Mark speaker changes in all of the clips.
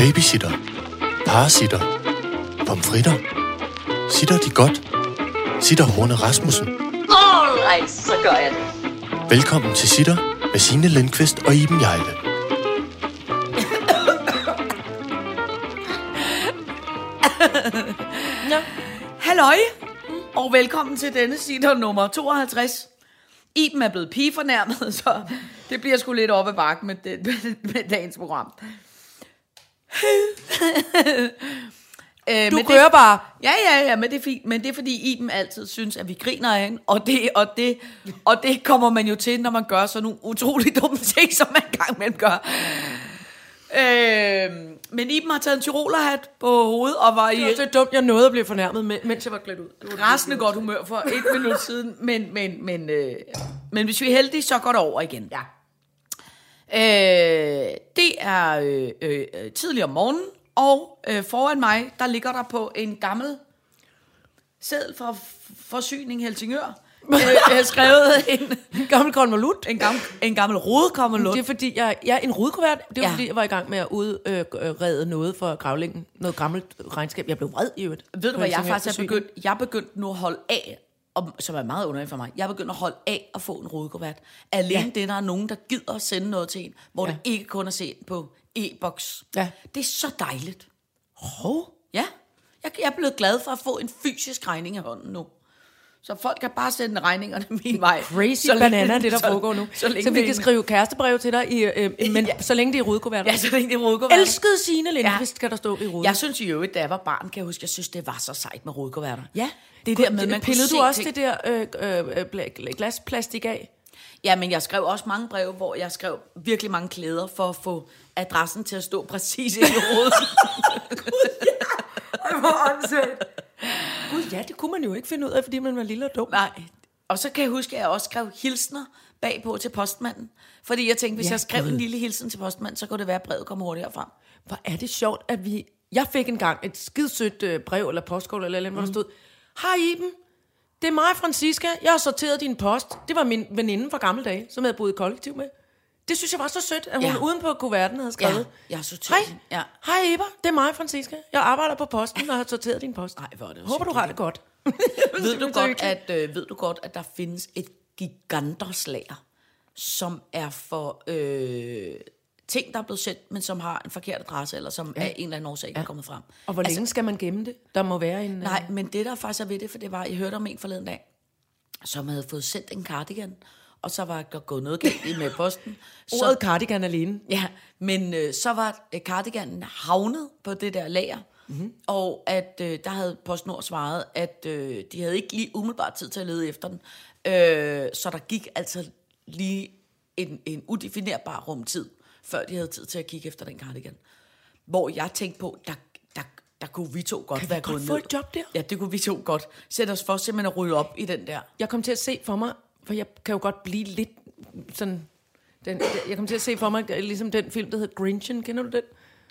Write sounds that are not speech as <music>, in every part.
Speaker 1: Babysitter. Parasitter. Pomfritter. Sitter de godt? Sitter Horne Rasmussen.
Speaker 2: Alright, så gør jeg det.
Speaker 1: Velkommen til Sitter med Signe Lindqvist og Iben Jejle.
Speaker 3: Halløj, og velkommen til denne sitter nummer 52. Iben er blevet pigefornærmet, <laughs> så det bliver sgu lidt op ad bakken med, det, med, med dagens program. Øh,
Speaker 4: Du
Speaker 3: men
Speaker 4: kører
Speaker 3: det,
Speaker 4: bare.
Speaker 3: Ja, ja, ja, men det er fint. Men det er fordi Iben altid synes, at vi griner af hende, og det, og det, og det kommer man jo til, når man gør sådan nogle utrolig dumme <laughs> ting, som man engang imellem gør. Øh, men Iben har taget en tyrolerhat på hovedet og var i
Speaker 4: Det var så dumt, jeg nåede at blive fornærmet, med- mens jeg var klædt ud. Det var
Speaker 3: rasende godt humør for et minut siden, men, men, men, øh, men hvis vi er heldige, så går det over igen.
Speaker 4: Ja.
Speaker 3: Øh, det er øh, øh, øh, tidligere om morgenen, og øh, foran mig, der ligger der på en gammel seddel fra Forsyning Helsingør, <laughs> øh, øh, skrevet en,
Speaker 4: En gammel konvolut.
Speaker 3: en, gammel, en gammel rodekommelund.
Speaker 4: Det er fordi, jeg, jeg en rudkuvert. Det var
Speaker 3: Ja.
Speaker 4: fordi, jeg var i gang med at udrede noget for gravlingen. Noget gammelt regnskab. Jeg blev vred i øvrigt.
Speaker 3: Ved du hvad, jeg faktisk er begyndt, jeg er begyndt nu at holde af, og, som er meget underligt for mig, jeg er begyndt at holde af at få en rodekuvert. Alene ja. Det, der er nogen, der gider at sende noget til en, hvor ja.
Speaker 4: Ja.
Speaker 3: det ikke kun er set på e-boks.
Speaker 4: Ja.
Speaker 3: Det er så dejligt.
Speaker 4: Hov.
Speaker 3: Ja, jeg, jeg er blevet glad for at få en fysisk regning i hånden nu. Så folk kan bare sende regningerne <laughs> min vej.
Speaker 4: Crazy
Speaker 3: Så længe-
Speaker 4: banana, det der
Speaker 3: så-
Speaker 4: foregår nu.
Speaker 3: Så, længe
Speaker 4: så vi
Speaker 3: det
Speaker 4: kan skrive kærestebrev til dig, i, øh, <laughs> men
Speaker 3: Ja.
Speaker 4: ja. så længe det er i rudkuverter.
Speaker 3: Ja, så længe det er rodekuverter.
Speaker 4: Elskede Signe Lindqvist,
Speaker 3: Ja.
Speaker 4: skal der stå i ruden.
Speaker 3: Jeg synes i øvrigt, da jeg var barn, kan jeg huske, jeg synes, det var så sejt med rodekuverter.
Speaker 4: Ja,
Speaker 3: det der med, man
Speaker 4: Pillede du også
Speaker 3: ting.
Speaker 4: det der øh, øh, glasplastik af?
Speaker 3: Ja, men jeg skrev også mange breve, hvor jeg skrev virkelig mange klæder for at få adressen til at stå præcis i hovedet. <laughs>
Speaker 4: Hvor åndssvagt. Gud, ja, det kunne man jo ikke finde ud af, fordi man var lille og dum.
Speaker 3: Nej. Og så kan jeg huske, at jeg også skrev hilsner bagpå til postmanden. Fordi jeg tænkte, hvis
Speaker 4: Ja,
Speaker 3: jeg skrev en lille hilsen til postmanden, så kunne det være, at brevet kom hurtigere frem.
Speaker 4: Hvor er det sjovt, at vi... Jeg fik engang et skidsødt øh, brev eller postkort eller noget, hvor der stod, Hej Iben, det er mig, Francisca. Jeg har sorteret din post. Det var min veninde fra gamle dage, som jeg havde boet i kollektiv med. Det synes jeg var så sødt, at hun
Speaker 3: Ja.
Speaker 4: ja. uden på kuverten havde skrevet.
Speaker 3: Ja, jeg har sorteret
Speaker 4: Hej,
Speaker 3: ja.
Speaker 4: hej Eber, det er mig, Francisca. Jeg arbejder på posten og har sorteret din post.
Speaker 3: Ej, hvor er det
Speaker 4: Håber, du har det godt. <laughs>
Speaker 3: ved, du godt, at, øh, ved du godt, at der findes et giganterslager, som er for øh, ting, der er blevet sendt, men som har en forkert adresse, eller som ja. af en eller anden årsag er kommet frem.
Speaker 4: Og hvor længe skal man gemme det? Der må være en... øh,
Speaker 3: Nej, men det der faktisk er ved det, for det var, jeg hørte om en forleden dag, som havde fået sendt en cardigan, og så var der gået noget galt med posten. <laughs> så,
Speaker 4: Ordet cardigan alene.
Speaker 3: Ja, men øh, så var øh, cardiganen havnet på det der lager, mm-hmm. og at øh, der havde PostNord svaret, at øh, de havde ikke lige umiddelbart tid til at lede efter den. Øh, så der gik altså lige en, en udefinerbar rumtid, før de havde tid til at kigge efter den cardigan. Hvor jeg tænkte på, der, der, der kunne vi to godt
Speaker 4: Kan vi
Speaker 3: være
Speaker 4: godt
Speaker 3: gået
Speaker 4: få
Speaker 3: ned.
Speaker 4: et job der?
Speaker 3: Ja, det kunne vi to godt. Sætte os for simpelthen at rydde op i den der.
Speaker 4: Jeg kom til at se for mig, for jeg kan jo godt blive lidt sådan... Den, jeg kom til at se for mig, ligesom den film, der hedder Grinchen. Kender du den?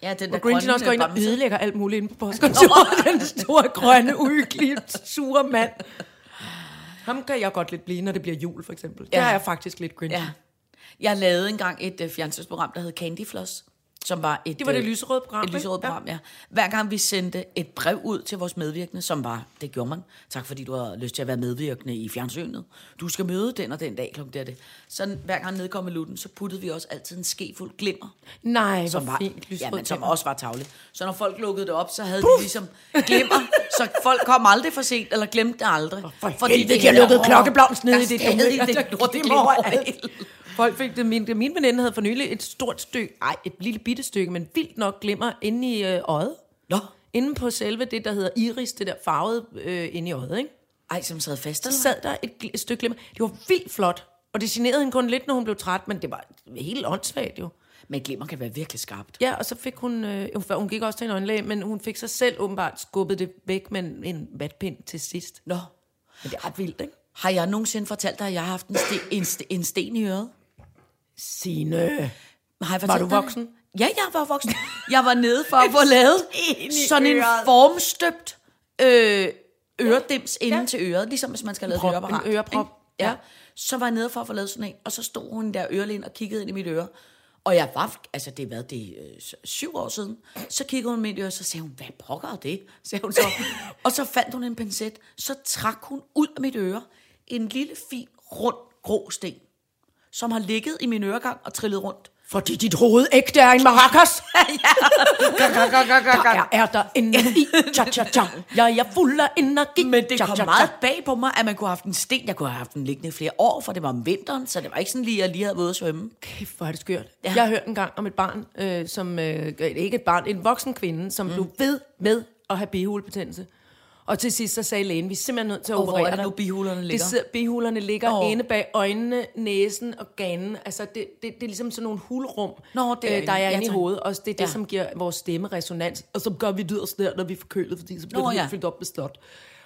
Speaker 3: Ja, den der
Speaker 4: Grinchen også går ind og ødelægger alt muligt inde på postkontoret. <laughs> den store, grønne, uhyggelige, sure mand. Ham kan jeg godt lidt blive, når det bliver jul, for eksempel. Ja. Der er jeg faktisk lidt Grinchen.
Speaker 3: Ja. Jeg lavede engang et uh, fjernsynsprogram, der hed Candy Floss, som var et,
Speaker 4: Det var det
Speaker 3: øh,
Speaker 4: lyserøde program,
Speaker 3: Et lyserødt program, ja. Hver gang vi sendte et brev ud til vores medvirkende, som var, det gjorde man, tak fordi du har lyst til at være medvirkende i fjernsynet. Du skal møde den og den dag klokken det er det. Så hver gang nedkom i lutten, så puttede vi også altid en skefuld glimmer.
Speaker 4: Nej,
Speaker 3: Som var,
Speaker 4: fint.
Speaker 3: ja,
Speaker 4: Lyserød
Speaker 3: men som også var tavligt. Så når folk lukkede det op, så havde de ligesom glimmer, så folk kom aldrig for sent, eller glemte det aldrig.
Speaker 4: For helvede, de har lukket klokkeblomst ned i det dumme-
Speaker 3: dumme.
Speaker 4: der
Speaker 3: Det lort, det
Speaker 4: glimmer
Speaker 3: glimmer
Speaker 4: overalt.
Speaker 3: overalt.
Speaker 4: Folk fik det, min, min veninde havde for nylig et stort stykke, ej, et lille bitte stykke, men vildt nok glimmer inde i øh, øjet.
Speaker 3: Nå,
Speaker 4: Inde på selve det, der hedder iris, det der farvede øh, inde i øjet, ikke?
Speaker 3: ej, som sad fast,
Speaker 4: Så
Speaker 3: eller
Speaker 4: sad der et, gl- et stykke glimmer. Det var vildt flot, og det generede hende kun lidt, når hun blev træt, men det var helt åndssvagt jo.
Speaker 3: Men glimmer kan være virkelig skarpt.
Speaker 4: Ja, og så fik hun, øh, hun- hun gik også til en øjenlæge, men hun fik sig selv åbenbart skubbet det væk med en, en vatpind til sidst.
Speaker 3: Nå.
Speaker 4: Men det er ret vildt, ikke?
Speaker 3: Har jeg nogensinde fortalt dig, at jeg har haft en, sten, en, sten, en sten i øret?
Speaker 4: Signe.
Speaker 3: Har jeg
Speaker 4: Var du
Speaker 3: dig
Speaker 4: voksen?
Speaker 3: Ja, jeg var voksen. Jeg var nede for at få <laughs> lavet sådan en formstøbt øh, øredims inden til øret, ligesom hvis man skal lave et øreapparat.
Speaker 4: en øreprop?
Speaker 3: Ja.
Speaker 4: ja.
Speaker 3: Så var jeg nede for at få lavet sådan en, og så stod hun der ørelin og kiggede ind i mit øre. Og jeg var, altså det var det øh, syv år siden, så kiggede hun med i øret, så sagde hun, hvad pokker er det? Sagde hun så. <laughs> og så fandt hun en pincet, så trak hun ud af mit øre en lille, fin, rund, grå sten, som har ligget i min øregang og trillet rundt.
Speaker 4: Fordi dit hoved ægte er en maracas. <laughs> Der er der energi. Cha, cha, cha. Jeg er fuld af energi.
Speaker 3: Men det
Speaker 4: cha,
Speaker 3: kom
Speaker 4: cha,
Speaker 3: meget bag på mig, at man kunne have haft en sten. Jeg kunne have haft den liggende i flere år, for det var om vinteren, så det var ikke sådan lige, at jeg lige havde været at svømme.
Speaker 4: Kæft, hvor er det skørt.
Speaker 3: Ja.
Speaker 4: Ja. Jeg har hørt en gang om et barn, øh, som, øh, ikke et barn, en voksen kvinde, som mm. blev ved med at have bihulepetændelse. Og til sidst så sagde lægen, vi er simpelthen nødt til at
Speaker 3: Og hvor
Speaker 4: operere
Speaker 3: er det nu, bihulerne ligger?
Speaker 4: Det sidder, bihulerne ligger oh. inde bag øjnene, næsen og ganen. Altså, det, det, det er ligesom sådan nogle hulrum,
Speaker 3: Nå, det er
Speaker 4: øh, der er
Speaker 3: inde. Ja,
Speaker 4: i hovedet. Og det er det,
Speaker 3: Ja.
Speaker 4: som giver vores stemme resonans. Og så gør vi lyder der, når vi er forkølet, fordi så bliver
Speaker 3: Nå,
Speaker 4: det
Speaker 3: ja.
Speaker 4: fyldt op med snot.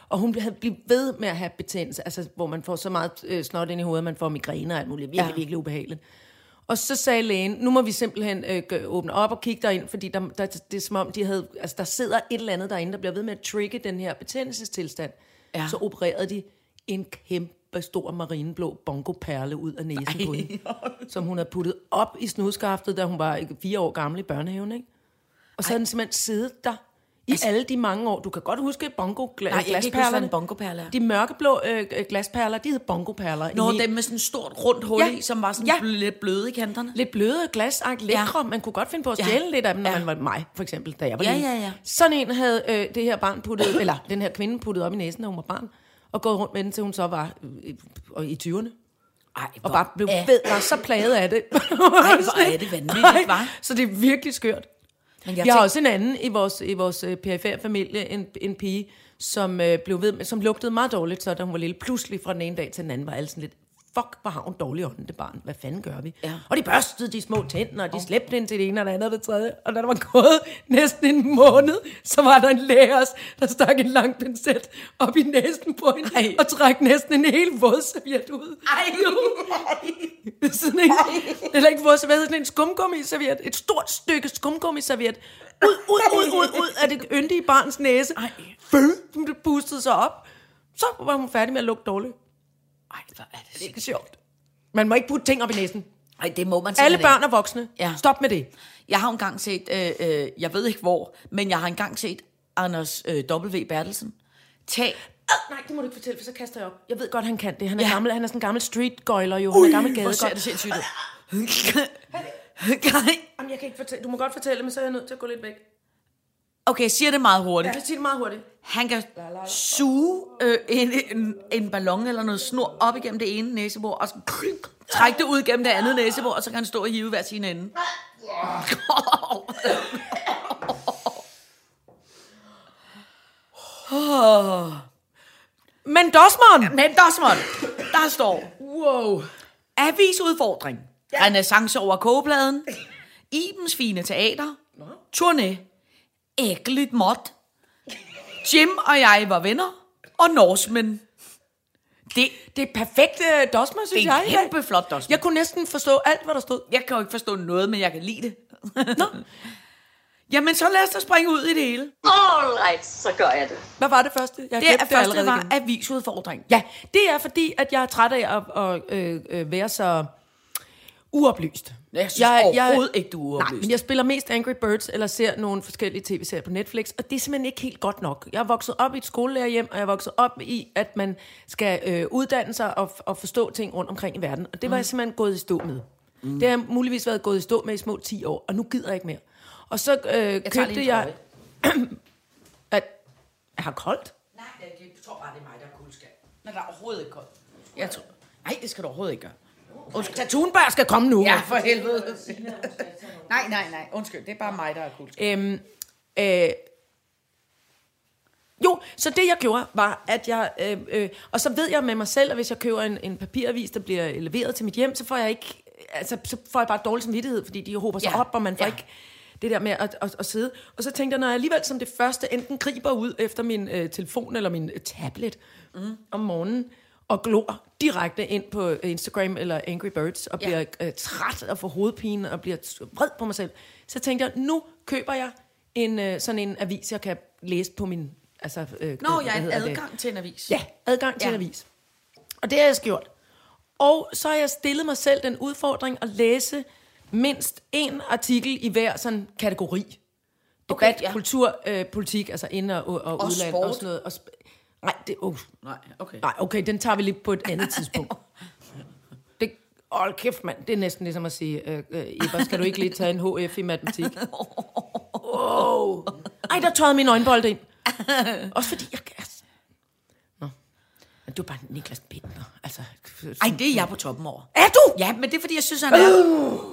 Speaker 4: Og hun havde blivet ved med at have betændelse, altså, hvor man får så meget øh, snot ind i hovedet, man får migræne og alt muligt. Virkelig,
Speaker 3: ja.
Speaker 4: virkelig ubehageligt. Og så sagde lægen, nu må vi simpelthen øh, åbne op og kigge derind, fordi der, der, det er som om, de havde, altså, der sidder et eller andet derinde, der bliver ved med at trigge den her betændelsestilstand.
Speaker 3: Ja.
Speaker 4: Så opererede de en kæmpe stor marineblå bongoperle ud af næsen Ej. på hende, <laughs> som hun havde puttet op i snudskaftet, da hun var fire år gammel i børnehaven. Ikke? Og så havde den simpelthen siddet der i altså, alle de mange år. Du kan godt huske bongo gla-
Speaker 3: Nej, jeg kan ikke huske, hvad
Speaker 4: glasperlerne.
Speaker 3: en bongoperle er.
Speaker 4: De mørkeblå øh, øh, glasperler, de hed bongoperler.
Speaker 3: Nå,
Speaker 4: I-
Speaker 3: dem med sådan et stort rundt hul
Speaker 4: Ja.
Speaker 3: i, som var sådan
Speaker 4: Ja.
Speaker 3: lidt bløde i kanterne.
Speaker 4: lidt bløde glas, lækre. Ja. Man kunne godt finde på at stjæle ja. lidt af dem, når
Speaker 3: Ja.
Speaker 4: man var mig, for eksempel, da jeg var
Speaker 3: Ja,
Speaker 4: lille.
Speaker 3: ja, ja.
Speaker 4: Sådan en havde øh, det her barn puttet, <coughs> eller den her kvinde puttet op i næsen, da hun var barn, og gået rundt med den, til hun så var øh, øh, i 20'erne.
Speaker 3: Ej,
Speaker 4: Og bare blev ved, var så plaget af det.
Speaker 3: Ej, hvor er det <laughs> vanvittigt, hva'?
Speaker 4: Så det er virkelig skørt.
Speaker 3: Men
Speaker 4: Jeg, jeg har også en anden i vores, i vores øh, perifære familie, en, en pige, som øh, blev ved med, som lugtede meget dårligt, så da hun var lille, pludselig fra den ene dag til den anden, var alle sådan lidt, fuck, hvor har hun dårlig ånd, det barn. Hvad fanden gør vi?
Speaker 3: Ja.
Speaker 4: Og de børstede de små tænder, og de slæbte ind til det ene og det andet og det tredje. Og da der var gået næsten en måned, så var der en lærer, der stak en lang pincet op i næsen på hende,
Speaker 3: Ej.
Speaker 4: og trak næsten en hel vådserviet ud.
Speaker 3: Ej,
Speaker 4: sådan en, eller ikke vådserviet, sådan en skumgummiserviet, et stort stykke skumgummiserviet, ud, ud, ud, ud, ud af det yndige barns næse.
Speaker 3: Ej.
Speaker 4: Føl, som det pustede sig op. Så var hun færdig med at lugte dårligt.
Speaker 3: Ej, hvor er det
Speaker 4: Det er ikke sjovt. Man må ikke putte ting op i næsen.
Speaker 3: Ej, det må man
Speaker 4: Alle børn er voksne.
Speaker 3: Ja.
Speaker 4: Stop med det.
Speaker 3: Jeg har engang set, øh, øh, jeg ved ikke hvor, men jeg har engang set Anders øh, W. Bertelsen tage...
Speaker 4: Nej, det må du ikke fortælle, for så kaster jeg op. Jeg ved godt, han kan det. Han er,
Speaker 3: Ja.
Speaker 4: gammel, han er sådan en gammel streetgøjler jo. Han er gammel
Speaker 3: Hvor ser
Speaker 4: gadegøjler.
Speaker 3: det sindssygt ud. <laughs>
Speaker 4: Jamen, jeg kan ikke fortælle. Du må godt fortælle, men så er jeg nødt til at gå lidt væk.
Speaker 3: Okay, jeg siger det meget hurtigt.
Speaker 4: Jeg kan sige det meget hurtigt.
Speaker 3: Han kan suge øh, en, en, en ballon eller noget snor op igennem det ene næsebor, og så trække det ud gennem det andet næsebor, og så kan han stå og hive hver sin ende. <laughs>
Speaker 4: Men Dosmond!
Speaker 3: Men Dosmond, der står
Speaker 4: Wow.
Speaker 3: avisudfordring, ja. renaissance over kogepladen, Ibens fine teater, turné, æggeligt mod, Jim og jeg var venner, og Norsemen. Det,
Speaker 4: Det er perfekt uh, Dosmond, synes
Speaker 3: det er
Speaker 4: jeg.
Speaker 3: en kæmpe flot Dosmond.
Speaker 4: Jeg kunne næsten forstå alt, hvad der stod.
Speaker 3: Jeg kan jo ikke forstå noget, men jeg kan lide det. Nå. <laughs> Jamen, så lad os da springe ud i det hele.
Speaker 2: All right, så gør jeg det.
Speaker 4: Hvad var det første? Jeg
Speaker 3: Det, er, første
Speaker 4: allerede
Speaker 3: var
Speaker 4: igen.
Speaker 3: avisudfordring.
Speaker 4: Ja, det er fordi, at jeg er træt af at, at, øh, øh, være så uoplyst.
Speaker 3: Jeg synes overhovedet ikke, du er
Speaker 4: Nej,
Speaker 3: uoplyst.
Speaker 4: men jeg spiller mest Angry Birds, eller ser nogle forskellige tv-serier på Netflix, og det er simpelthen ikke helt godt nok. Jeg er vokset op i et skolelærerhjem, og jeg er vokset op i, at man skal øh, uddanne sig og, og forstå ting rundt omkring i verden. Og det var jeg simpelthen gået i stå med. Mm. Det har jeg muligvis været gået i stå med i små 10 år, og nu gider jeg ikke mere. Og så øh,
Speaker 3: Jeg
Speaker 4: købte jeg... <clears throat> At, jeg har koldt.
Speaker 3: Nej, jeg tror bare, det er mig, der er kuldskab. Men der er overhovedet ikke koldt. Jeg tror... Nej, det skal du overhovedet ikke gøre.
Speaker 4: Undskyld. Thunberg skal komme nu.
Speaker 3: Ja, for helvede. nej, nej, nej. Undskyld, det er bare mig, der er kuldskab.
Speaker 4: Øhm, øh, jo, så det jeg gjorde, var, at jeg... Øh, øh, og så ved jeg med mig selv, at hvis jeg køber en, en papiravis, der bliver leveret til mit hjem, så får jeg ikke... Altså, så får jeg bare dårlig samvittighed, fordi de håber sig
Speaker 3: Ja,
Speaker 4: op, og man får
Speaker 3: ja.
Speaker 4: ikke det der med at, at, at sidde. Og så tænkte jeg, når jeg alligevel som det første enten griber ud efter min øh, telefon eller min øh, tablet mm. om morgenen, og glor direkte ind på øh, Instagram eller Angry Birds, og
Speaker 3: Ja.
Speaker 4: bliver øh, træt og får hovedpine, og bliver vred på mig selv, så tænkte jeg, nu køber jeg en, øh, sådan en avis, jeg kan læse på min... Altså, øh,
Speaker 3: Nå,
Speaker 4: hvad
Speaker 3: jeg en
Speaker 4: hedder det?
Speaker 3: adgang til en avis.
Speaker 4: Ja, adgang til
Speaker 3: Ja.
Speaker 4: en avis. Og det har jeg gjort. Og så har jeg stillet mig selv den udfordring at læse mindst en artikel i hver sådan kategori.
Speaker 3: Okay,
Speaker 4: Debat,
Speaker 3: ja.
Speaker 4: ja. kultur, øh, politik, altså ind- og, og, og udland
Speaker 3: sport.
Speaker 4: og sådan noget. Og sp- nej, det, uh,
Speaker 3: Nej, okay.
Speaker 4: nej, okay, den tager vi lige på et andet tidspunkt. <laughs> Det, hold kæft, mand. Det er næsten ligesom at sige, øh, øh, Eber, skal du ikke lige tage en HF i matematik? <laughs> Wow. Ej, der tørrede min øjenbold ind. <laughs> Også fordi jeg... Altså, Nå. Men du er bare Niklas Bittner. Altså,
Speaker 3: Ej, det er jeg på toppen over.
Speaker 4: er du?
Speaker 3: Ja, men det er fordi, jeg synes, han er...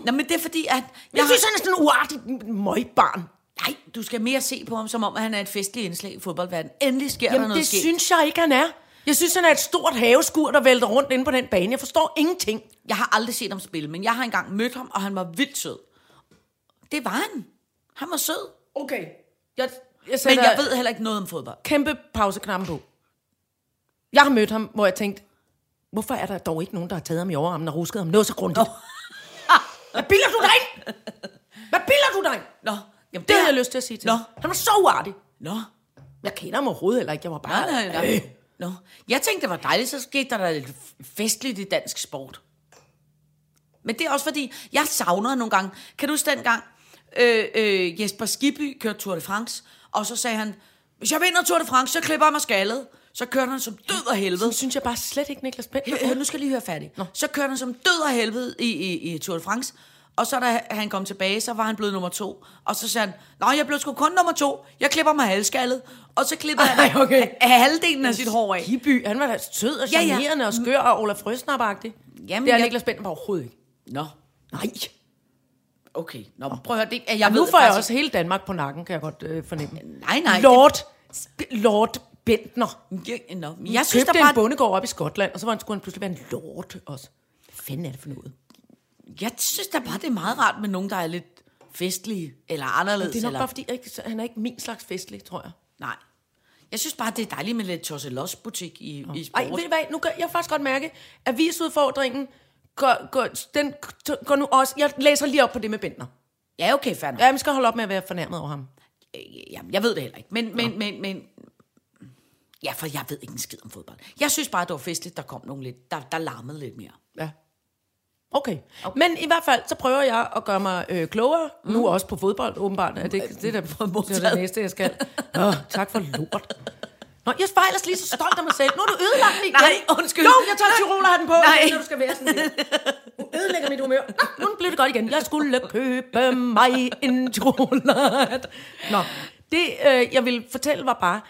Speaker 3: Nå, men det er fordi, at...
Speaker 4: Jeg synes, han er sådan en uartig møgbarn.
Speaker 3: Nej, du skal mere se på ham, som om at han er et festligt indslag i fodboldverdenen. Endelig sker der
Speaker 4: Jamen,
Speaker 3: noget
Speaker 4: det
Speaker 3: sket.
Speaker 4: synes jeg ikke, han er. Jeg synes, han er et stort haveskur, der vælter rundt inde på den bane. Jeg forstår ingenting.
Speaker 3: Jeg har aldrig set ham spille, men jeg har engang mødt ham, og han var vildt sød. Det var han. Han var sød.
Speaker 4: Okay. Jeg, jeg
Speaker 3: Men jeg ved heller ikke noget om fodbold.
Speaker 4: kæmpe pauseknappen på. Jeg har mødt ham, hvor jeg tænkte, hvorfor er der dog ikke nogen, der har taget ham i overarmen og rusket ham noget så grundigt? Hvad bilder du dig ind? Hvad bilder du dig ind?
Speaker 3: Nå, jamen,
Speaker 4: Det
Speaker 3: er-
Speaker 4: havde jeg lyst til at sige til
Speaker 3: Nå.
Speaker 4: Han var så uartig.
Speaker 3: Nå,
Speaker 4: Jeg kender ham overhovedet heller ikke. Jeg var bare...
Speaker 3: nej, nej, nej. Nå. Jeg tænkte, det var dejligt, så skete der lidt festligt i dansk sport. Men det er også fordi, jeg savner nogle gange. Kan du huske dengang, øh, øh, Jesper Skibby kørte Tour de France, og så sagde han, hvis jeg vinder Tour de France, så klipper jeg mig skaldet. Så kørte han som død og helvede.
Speaker 4: Sådan synes jeg bare slet ikke, Niklas Bent.
Speaker 3: Hør, hør, nu skal jeg lige høre færdig. Nå. Så kørte han som død og helvede i, i, i Tour de France. Og så da han kom tilbage, så var han blevet nummer to. Og så sagde han, nej, jeg blev sgu kun nummer to. Jeg klipper mig halvskaldet. Og så klippede han <laughs>
Speaker 4: okay.
Speaker 3: ha- halvdelen af sit hår af.
Speaker 4: Hiby, han var da sød og
Speaker 3: Ja, ja.
Speaker 4: charmerende og skør og Olaf Frøsnap-agtig.
Speaker 3: Jamen,
Speaker 4: det er
Speaker 3: jeg-
Speaker 4: Niklas Bent bare overhovedet ikke.
Speaker 3: Nå,
Speaker 4: Nej.
Speaker 3: okay. Nå, prøv at høre, det, jeg
Speaker 4: Nu
Speaker 3: ved
Speaker 4: får jeg
Speaker 3: faktisk-
Speaker 4: også hele Danmark på nakken, kan jeg godt øh, fornemme.
Speaker 3: Nej, nej.
Speaker 4: Lord, Sp- Lord Bentner.
Speaker 3: Det, ja,
Speaker 4: Jeg
Speaker 3: jeg synes,
Speaker 4: købte
Speaker 3: der bare...
Speaker 4: en bondegård op i Skotland, og så var han, skulle han pludselig være en lord også. Hvad fanden er det for noget?
Speaker 3: Jeg synes da bare, det er meget rart med nogen, der er lidt festlige, eller anderledes.
Speaker 4: Det er nok
Speaker 3: eller...
Speaker 4: bare fordi, jeg ikke, han er ikke min slags festlig, tror jeg.
Speaker 3: Nej. Jeg synes bare, det er dejligt med lidt tosselos butik i, i sport.
Speaker 4: Ej, ved du hvad, nu kan jeg faktisk godt mærke, at avisudfordringen går, går, den går nu også... Jeg læser lige op på det med Bentner.
Speaker 3: Ja, okay, fair nok.
Speaker 4: Ja, vi skal holde op med at være fornærmet over ham.
Speaker 3: Øh, Jamen, jeg ved det heller ikke. Men, men, men, men... Ja, for jeg ved ikke en skid om fodbold. Jeg synes bare, det var festligt, der kom nogen lidt, der, der larmede lidt mere.
Speaker 4: Ja. Okay. okay. Men i hvert fald, så prøver jeg at gøre mig øh, klogere. Mm. Nu også på fodbold, åbenbart. Er det, det, er der, det er det næste, jeg skal. Åh, tak for lort. Nå, jeg var ellers lige så stolt af mig selv. Nu har du ødelagt igen.
Speaker 3: Nej, undskyld.
Speaker 4: Jo, jeg tager tyrolerhatten på,
Speaker 3: Nej.
Speaker 4: når du skal være sådan lidt. Du ødelægger mit humør. Nå, nu blev det godt igen. Jeg skulle købe mig en tyrolerhat. Nå, det øh, jeg vil fortælle var bare,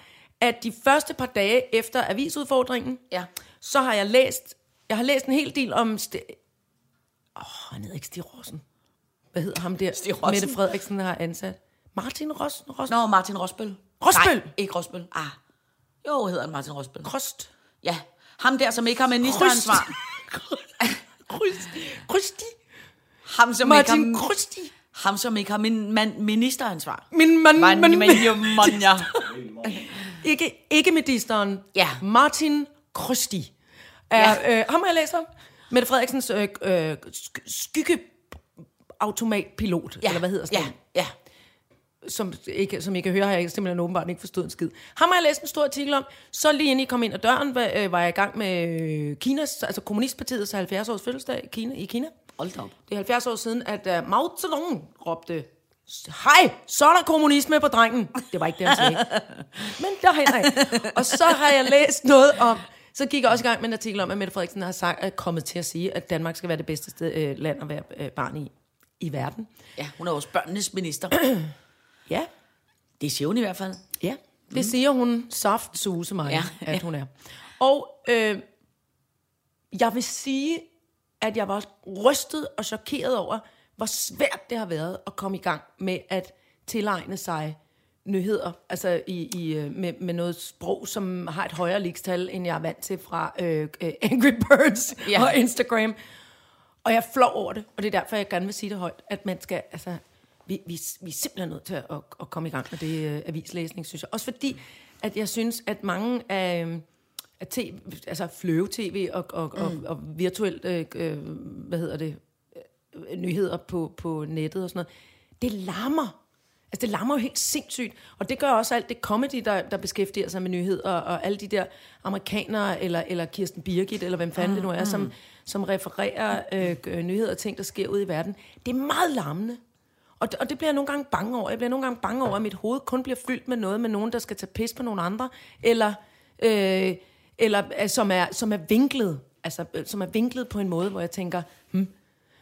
Speaker 4: at de første par dage efter avisudfordringen,
Speaker 3: Ja.
Speaker 4: så har jeg læst, jeg har læst en hel del om, åh, oh, han hedder ikke Stig Rossen. Hvad hedder ham der,
Speaker 3: Stig Rossen?
Speaker 4: Mette Frederiksen har ansat? Martin Rossen? Rossen?
Speaker 3: Nå, Martin Rosbøl.
Speaker 4: Rosbøl?
Speaker 3: Nej, ikke Rosbøl. Ah. Jo, hedder han Martin Rosbøl.
Speaker 4: Krost?
Speaker 3: Ja, ham der, som ikke har ministeransvar.
Speaker 4: Krysti? <laughs>
Speaker 3: Ham, som
Speaker 4: Martin
Speaker 3: ikke har,
Speaker 4: Krysti?
Speaker 3: ham, som ikke har min, man, ministeransvar.
Speaker 4: Min
Speaker 3: Man,
Speaker 4: man,
Speaker 3: man, jo, man, ja. <laughs>
Speaker 4: ikke, ikke ministeren.
Speaker 3: Ja.
Speaker 4: Martin Krysti. Er, ja. øh, ham har jeg læst om. Mette Frederiksens øh, øh, sk- skyggeautomatpilot,
Speaker 3: ja.
Speaker 4: eller hvad hedder sådan
Speaker 3: Ja, ja.
Speaker 4: som, ikke, som I kan høre, har jeg simpelthen åbenbart ikke forstået en skid. Ham har jeg læst en stor artikel om. Så lige inden I kom ind ad døren, var, øh, var jeg i gang med øh, Kinas, altså Kommunistpartiets 70 års fødselsdag i Kina. I Kina.
Speaker 3: Hold da op.
Speaker 4: Det er 70 år siden, at uh, Mao Zedong råbte, hej, så er der kommunisme på drengen. Det var ikke det, han sagde. <laughs> Men derhen af. Og så har jeg læst noget om, så gik jeg også i gang med en artikel om, at Mette Frederiksen har sagt, er kommet til at sige, at Danmark skal være det bedste sted, øh, land at være øh, barn i, i verden.
Speaker 3: Ja, hun er også børnenes minister. <clears throat>
Speaker 4: Ja,
Speaker 3: Det siger hun i hvert fald.
Speaker 4: Ja, det mm. siger hun soft suse mig,
Speaker 3: ja.
Speaker 4: at hun er. Og øh, jeg vil sige, at jeg var rystet og chokeret over, hvor svært det har været at komme i gang med at tilegne sig nyheder, altså i, i, øh, med, med noget sprog, som har et højere ligestal, end jeg er vant til fra øh, øh, <laughs> Angry Birds
Speaker 3: Ja.
Speaker 4: og Instagram. Og jeg er flov over det, og det er derfor, jeg gerne vil sige det højt, at man skal, altså, vi, vi, vi er simpelthen nødt til at, at, at komme i gang med det øh, avislæsning, synes jeg. Også fordi, at jeg synes, at mange af, øh, af tv, altså fløve-tv og, og, mm. og, og virtuelt, øh, hvad hedder det, nyheder på, på nettet og sådan noget, det larmer. Altså, det larmer jo helt sindssygt. Og det gør også alt det comedy, der, der beskæftiger sig med nyheder, og alle de der amerikanere, eller, eller Kirsten Birgit, eller hvem fanden mm, det nu er, som, som refererer øh, øh, nyheder og ting, der sker ude i verden. Det er meget larmende. Og, og det bliver jeg nogle gange bange over. Jeg bliver nogle gange bange over, at mit hoved kun bliver fyldt med noget med nogen, der skal tage pis på nogle andre, eller, øh, eller øh, som, er, som er vinklet. Altså, øh, som er vinklet på en måde, hvor jeg tænker, hmm.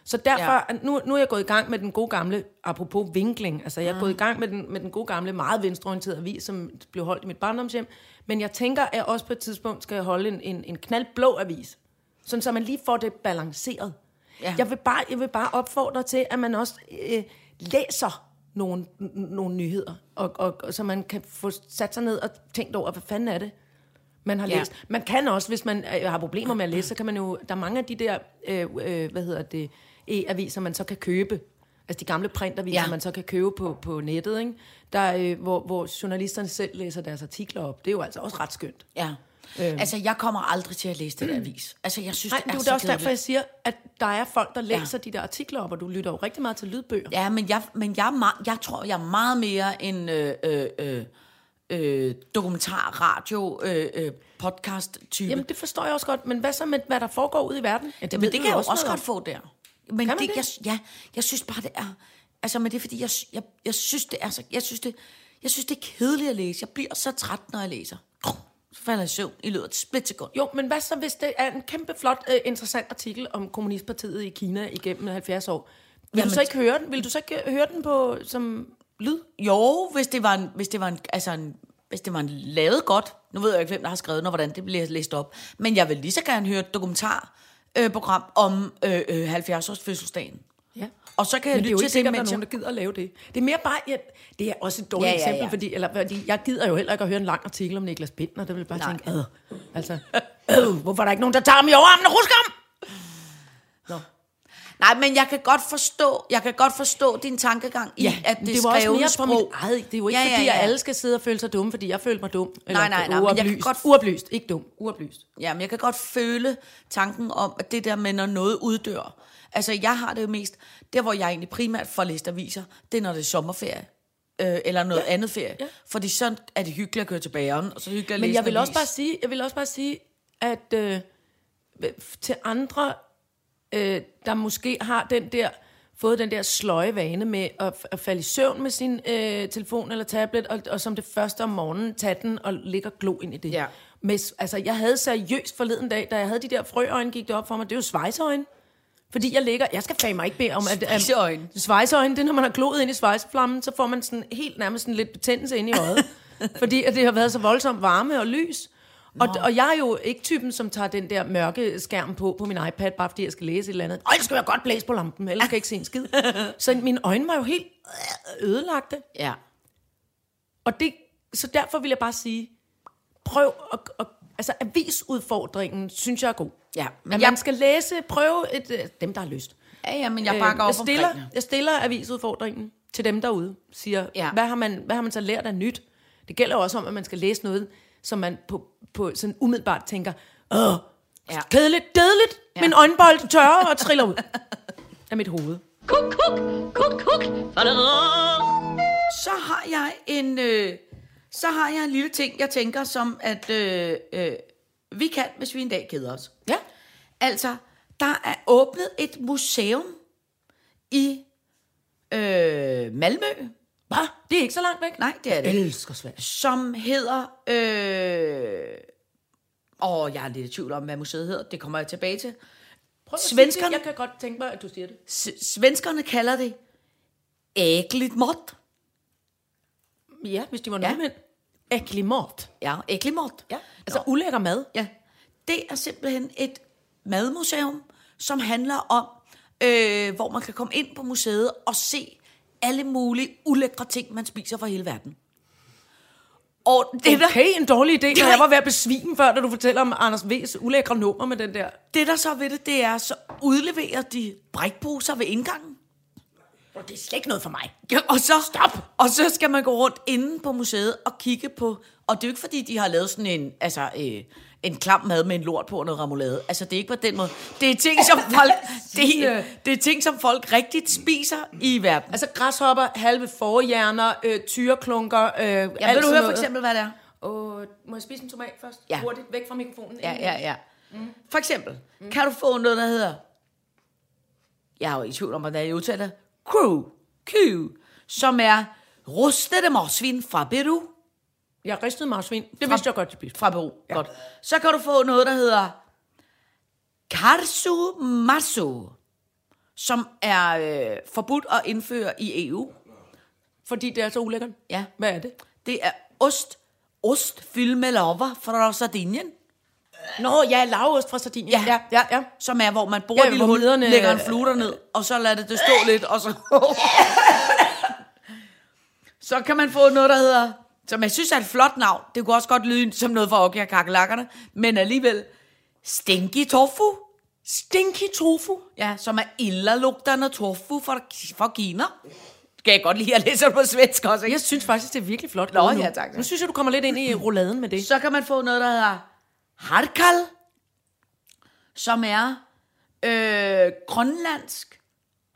Speaker 4: Så derfor,
Speaker 3: Ja.
Speaker 4: nu, nu er jeg gået i gang med den gode gamle, apropos vinkling, altså jeg er gået i gang med den, med den gode gamle, meget venstreorienterede avis, som blev holdt i mit barndomshjem, men jeg tænker, at jeg også på et tidspunkt skal holde en, en, en knaldblå avis, sådan så man lige får det balanceret.
Speaker 3: Ja.
Speaker 4: Jeg, vil bare, jeg vil bare opfordre til, at man også øh, læser nogle, nogle nyheder, og, og, og, så man kan få sat sig ned og tænkt over, hvad fanden er det, man har
Speaker 3: Ja.
Speaker 4: læst. Man kan også, hvis man øh, har problemer med at læse, så kan man jo, der er mange af de der, øh, øh, hvad hedder det, e-aviser, man så kan købe, altså de gamle printaviser,
Speaker 3: Ja.
Speaker 4: man så kan købe på, på nettet, ikke? Der, øh, hvor, hvor journalisterne selv læser deres artikler op. Det er jo altså også ret skønt.
Speaker 3: Ja. Øhm. Altså, jeg kommer aldrig til at læse den avis. Altså, jeg synes,
Speaker 4: Nej,
Speaker 3: det
Speaker 4: det
Speaker 3: er,
Speaker 4: er jo
Speaker 3: så
Speaker 4: også derfor,
Speaker 3: kedeligt.
Speaker 4: jeg siger, at der er folk, der læser ja. de der artikler op, og du lytter jo rigtig meget til lydbøger.
Speaker 3: Ja, men jeg, men jeg, er meget, jeg tror, jeg er meget mere en øh, øh, øh, øh, dokumentar, radio, øh, øh, podcast-type.
Speaker 4: Jamen, det forstår jeg også godt, men hvad så med, hvad der foregår ude i verden? Ja, det,
Speaker 3: Men
Speaker 4: ved
Speaker 3: det kan jeg jo også,
Speaker 4: noget
Speaker 3: godt få der. Men
Speaker 4: Kan
Speaker 3: det,
Speaker 4: det?
Speaker 3: Jeg, ja, jeg synes bare, det er... Altså, men det er fordi, jeg, jeg, jeg synes, det er så... Jeg synes, det, jeg synes, det er kedeligt at læse. Jeg bliver så træt, når jeg læser. Så falder jeg i søvn i løbet af et splitsekund.
Speaker 4: Jo, men hvad så, hvis det er en kæmpe flot, uh, interessant artikel om kommunistpartiet i Kina igennem 70 år? Vil
Speaker 3: Jamen,
Speaker 4: du så ikke høre den? Vil du så ikke øh, høre den på som lyd?
Speaker 3: Jo, hvis det var en, hvis det var en, altså en, hvis det var en lavet godt. Nu ved jeg ikke, hvem der har skrevet den, og hvordan det bliver læst op. Men jeg vil lige så gerne høre et dokumentarprogram øh, program om øh, øh, 70-års fødselsdagen.
Speaker 4: Ja.
Speaker 3: Og så kan jeg
Speaker 4: Men det er jo ikke sikkert, at der er nogen,
Speaker 3: jeg...
Speaker 4: der gider at lave det. Det er mere bare, ja, det er også et dårligt
Speaker 3: Ja, ja,
Speaker 4: eksempel,
Speaker 3: ja.
Speaker 4: Fordi, eller, fordi jeg gider jo heller ikke at høre en lang artikel om Niklas Bindner. Det vil jeg bare
Speaker 3: Nej.
Speaker 4: tænke, øh, altså, øh, hvorfor er der ikke nogen, der tager ham i overarmen og rusker ham?
Speaker 3: Nej, men jeg kan godt forstå, jeg kan godt forstå din tankegang i, at det,
Speaker 4: det var også mere for
Speaker 3: sprog.
Speaker 4: mit eget. Det er jo ikke, ja, ja, fordi at alle skal sidde og føle sig dumme, fordi jeg følte mig dum. Eller
Speaker 3: Nej, nej, nej, men jeg kan
Speaker 4: uoplyst.
Speaker 3: godt-
Speaker 4: Uoplyst, ikke dum. Uoplyst.
Speaker 3: Ja, men jeg kan godt føle tanken om, at det der med, når noget uddør. Altså, jeg har det jo mest, der hvor jeg egentlig primært får læst aviser, det er, når det er sommerferie. Øh, eller noget ja. andet ferie. Ja. Fordi så er det hyggeligt at køre til bageren, og så hyggeligt at
Speaker 4: Men
Speaker 3: læse
Speaker 4: jeg vil også bare sige, jeg vil også bare sige, at øh, til andre, øh, der måske har den der fået den der sløje vane med at, at falde i søvn med sin øh, telefon eller tablet, og, og som det første om morgenen tage den og ligge og glo ind i det.
Speaker 3: Ja.
Speaker 4: Med, altså, jeg havde seriøst forleden dag, da jeg havde de der frøøjne, gik det op for mig, det er jo svejseøjne. Fordi jeg ligger, jeg skal fandme mig ikke bede om, at... at
Speaker 3: Svejseøjne.
Speaker 4: Svejseøjne, det er, når man har gloet ind i svejseflammen, så får man sådan helt nærmest sådan lidt betændelse ind i øjet. <laughs> fordi at det har været så voldsomt varme og lys. Og, og jeg er jo ikke typen, som tager den der mørke skærm på på min iPad, bare fordi jeg skal læse et eller andet. Og jeg skal jeg godt blæse på lampen, ellers skal jeg ikke se en skid. <laughs> så mine øjne var jo helt ødelagte.
Speaker 3: Ja.
Speaker 4: Og det, så derfor vil jeg bare sige, prøv at, at altså avisudfordringen, synes jeg er god.
Speaker 3: Ja,
Speaker 4: Men at
Speaker 3: jeg-
Speaker 4: man skal læse, prøve et, øh, dem, der har lyst.
Speaker 3: Ja, ja, men jeg bakker
Speaker 4: Øh,
Speaker 3: op
Speaker 4: jeg stiller,
Speaker 3: omkring
Speaker 4: jeg stiller avisudfordringen til dem derude. Siger,
Speaker 3: Ja.
Speaker 4: ja. hvad, har man, hvad har man så lært af nyt? Det gælder jo også om, at man skal læse noget, som man på, på sådan umiddelbart tænker, åh,
Speaker 3: Ja.
Speaker 4: kedeligt, dedeligt, ja. min øjenbold tørrer og triller ud <laughs> af mit hoved.
Speaker 2: Kuk, kuk, kuk, kuk.
Speaker 3: Så har jeg en, øh, så har jeg en lille ting, jeg tænker, som at øh, øh, vi kan, hvis vi en dag keder os.
Speaker 4: Ja.
Speaker 3: Altså, der er åbnet et museum i øh, Malmø,
Speaker 4: Hvad? Det er ikke så langt væk.
Speaker 3: Nej, det er det
Speaker 4: Jeg elsker Sverige.
Speaker 3: som hedder... Øh, åh, jeg er lidt i tvivl om, hvad museet hedder. Det kommer jeg tilbage til.
Speaker 4: Prøv at sige
Speaker 3: Svenskerne-
Speaker 4: det. Jeg kan godt tænke mig, at du siger det.
Speaker 3: S- svenskerne kalder det ægligt mot.
Speaker 4: Ja, hvis de var
Speaker 3: Ja.
Speaker 4: nordmænd. Æglig mat.
Speaker 3: Ja, ægligt mot.
Speaker 4: Ja. Altså ulækker mad.
Speaker 3: Ja, det er simpelthen et madmuseum, som handler om, øh, hvor man kan komme ind på museet og se alle mulige ulækre ting, man spiser fra hele verden. Og det, der,
Speaker 4: Okay, en dårlig idé, når jeg var ved at besvime før, da du fortæller om Anders V's ulækre nummer med den der.
Speaker 3: det der så ved det, det er, så udleverer de brækposer ved indgangen.
Speaker 4: Det er slet ikke noget for mig.
Speaker 3: Ja, og så, Stop! Og så skal man gå rundt inde på museet og kigge på... Og det er jo ikke, fordi de har lavet sådan en, altså, øh, en klam mad med en lort på og noget remoulade. Altså, det er ikke på den måde. Det er ting, som <laughs> folk, det, er, det er ting, som folk rigtigt spiser i verden.
Speaker 4: Altså græshopper, halve forhjerner, øh, tyreklunker, øh,
Speaker 3: Ja,
Speaker 4: alt
Speaker 3: vil du høre for eksempel, hvad det er?
Speaker 4: Åh, må jeg spise en tomat først?
Speaker 3: Ja.
Speaker 4: Hurtigt, væk fra mikrofonen.
Speaker 3: Ja, ja, ja. Mm. For eksempel, mm. kan du få noget, der hedder, jeg er jo i tvivl om, hvordan jeg udtaler crew, Q, som er rustede marsvin fra Peru.
Speaker 4: Jeg ristede marsvin. Det vidste jeg godt, det spiste.
Speaker 3: Fra Peru, ja. godt. Så kan du få noget, der hedder Karsu Masu, som er øh, forbudt at indføre i EU.
Speaker 4: Fordi det er så ulækkert.
Speaker 3: Ja.
Speaker 4: Hvad er det?
Speaker 3: Det er ost, ost fyldt med lava fra Sardinien.
Speaker 4: Nå, ja, laveost fra Sardinien.
Speaker 3: Ja.
Speaker 4: ja, ja. ja.
Speaker 3: Som er, hvor man borer
Speaker 4: Ja,
Speaker 3: et lille hul, lægger en fluter ned, og så lader det, det stå lidt, og så... <laughs> så kan man få noget, der hedder... Som jeg synes er et flot navn. Det kunne også godt lyde som noget for Okja kakelakkerne, men alligevel... Stinky tofu.
Speaker 4: Stinky tofu.
Speaker 3: Ja, som er illalugtende tofu fra, fra Kina. Skal jeg godt lide at læse på svensk også, ikke?
Speaker 4: Jeg synes faktisk, det er virkelig flot.
Speaker 3: Nå,
Speaker 4: nu.
Speaker 3: ja, tak.
Speaker 4: Nu synes jeg, du kommer lidt ind i rouladen med det.
Speaker 3: Så kan man få noget, der hedder harkal, som er øh, grønlandsk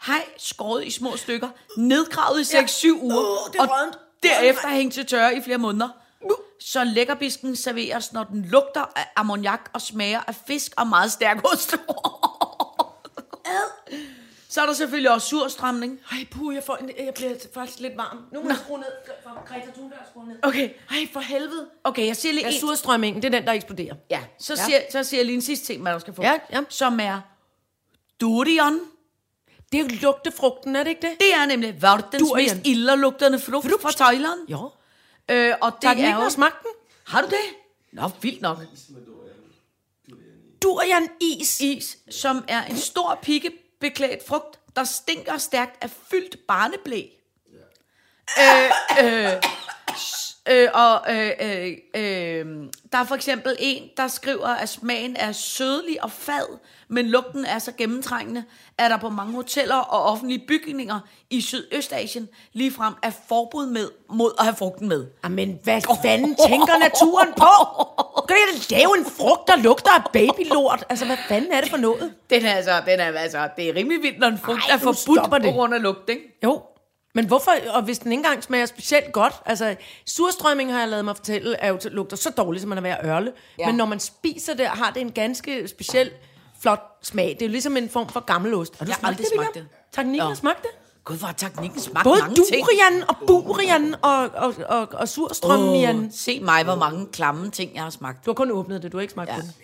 Speaker 3: hej skåret i små stykker, nedgravet i 6-7 uger,
Speaker 4: Uh, det er
Speaker 3: og
Speaker 4: rådent.
Speaker 3: Derefter hængt til tørre i flere måneder. Så lækkerbisken serveres, når den lugter af ammoniak og smager af fisk og meget stærk ost. Så er der selvfølgelig også surstrømning.
Speaker 4: Ej, puh, jeg, får en, jeg bliver faktisk lidt varm. Nu må jeg skrue ned. For Greta Thunberg skrue ned.
Speaker 3: Okay,
Speaker 4: Ej, for helvede.
Speaker 3: okay, jeg siger lige
Speaker 4: Ja,
Speaker 3: en
Speaker 4: surstrømmingen, det er den, der eksploderer.
Speaker 3: Ja, så,
Speaker 4: Ja.
Speaker 3: Siger, så siger jeg lige en sidste ting, hvad du skal få.
Speaker 4: Ja, ja.
Speaker 3: Som er durian.
Speaker 4: Det er jo lugtefrugten, er det ikke det?
Speaker 3: Det er nemlig verdens
Speaker 4: Durian.
Speaker 3: mest ilderlugtende frugt, frugt fra Thailand.
Speaker 4: Jo.
Speaker 3: Øh, og det
Speaker 4: den
Speaker 3: er
Speaker 4: ikke
Speaker 3: jo...
Speaker 4: noget smagt den?
Speaker 3: Har du det? Nå, vildt nok.
Speaker 4: Durian is.
Speaker 3: Is, som er en stor pikkebeklædt frugt, der stinker stærkt af fyldt barneblæ. Øh, øh, s- øh, og øh, øh, øh, der er for eksempel en, der skriver, at smagen er sødlig og fad, men lugten er så gennemtrængende, at der på mange hoteller og offentlige bygninger i Sydøstasien ligefrem er forbud med, mod at have frugten med.
Speaker 4: Jamen, hvad fanden tænker naturen på? Kan ikke lave en frugt, der lugter af babylort? Altså, hvad fanden er det for noget?
Speaker 3: Den er altså, den er altså, det er rimelig vildt, når en frugt
Speaker 4: Ej,
Speaker 3: er forbudt på
Speaker 4: det.
Speaker 3: grund af lugt, ikke?
Speaker 4: Jo. Men hvorfor, og hvis den ikke engang smager specielt godt, altså surstrømming har jeg lavet mig fortælle, er jo, lugter så dårligt, som man er ved at ørle. Ja.
Speaker 3: Ja.
Speaker 4: Men når man spiser det, har det en ganske speciel, flot smag. Det er jo ligesom en form for gammelost. Har du
Speaker 3: Jeg
Speaker 4: smagt
Speaker 3: aldrig
Speaker 4: det,
Speaker 3: smagt det.
Speaker 4: Teknikken
Speaker 3: Nå.
Speaker 4: har smagt det?
Speaker 3: Gud, hvor har teknikken smagt
Speaker 4: Både
Speaker 3: mange ting.
Speaker 4: durian og burian og, og, og, og surstrømmian. Oh.
Speaker 3: Se mig, hvor mange klamme ting, jeg har smagt.
Speaker 4: Du har kun åbnet det, du har ikke smagt ja.
Speaker 3: Ja.
Speaker 4: det.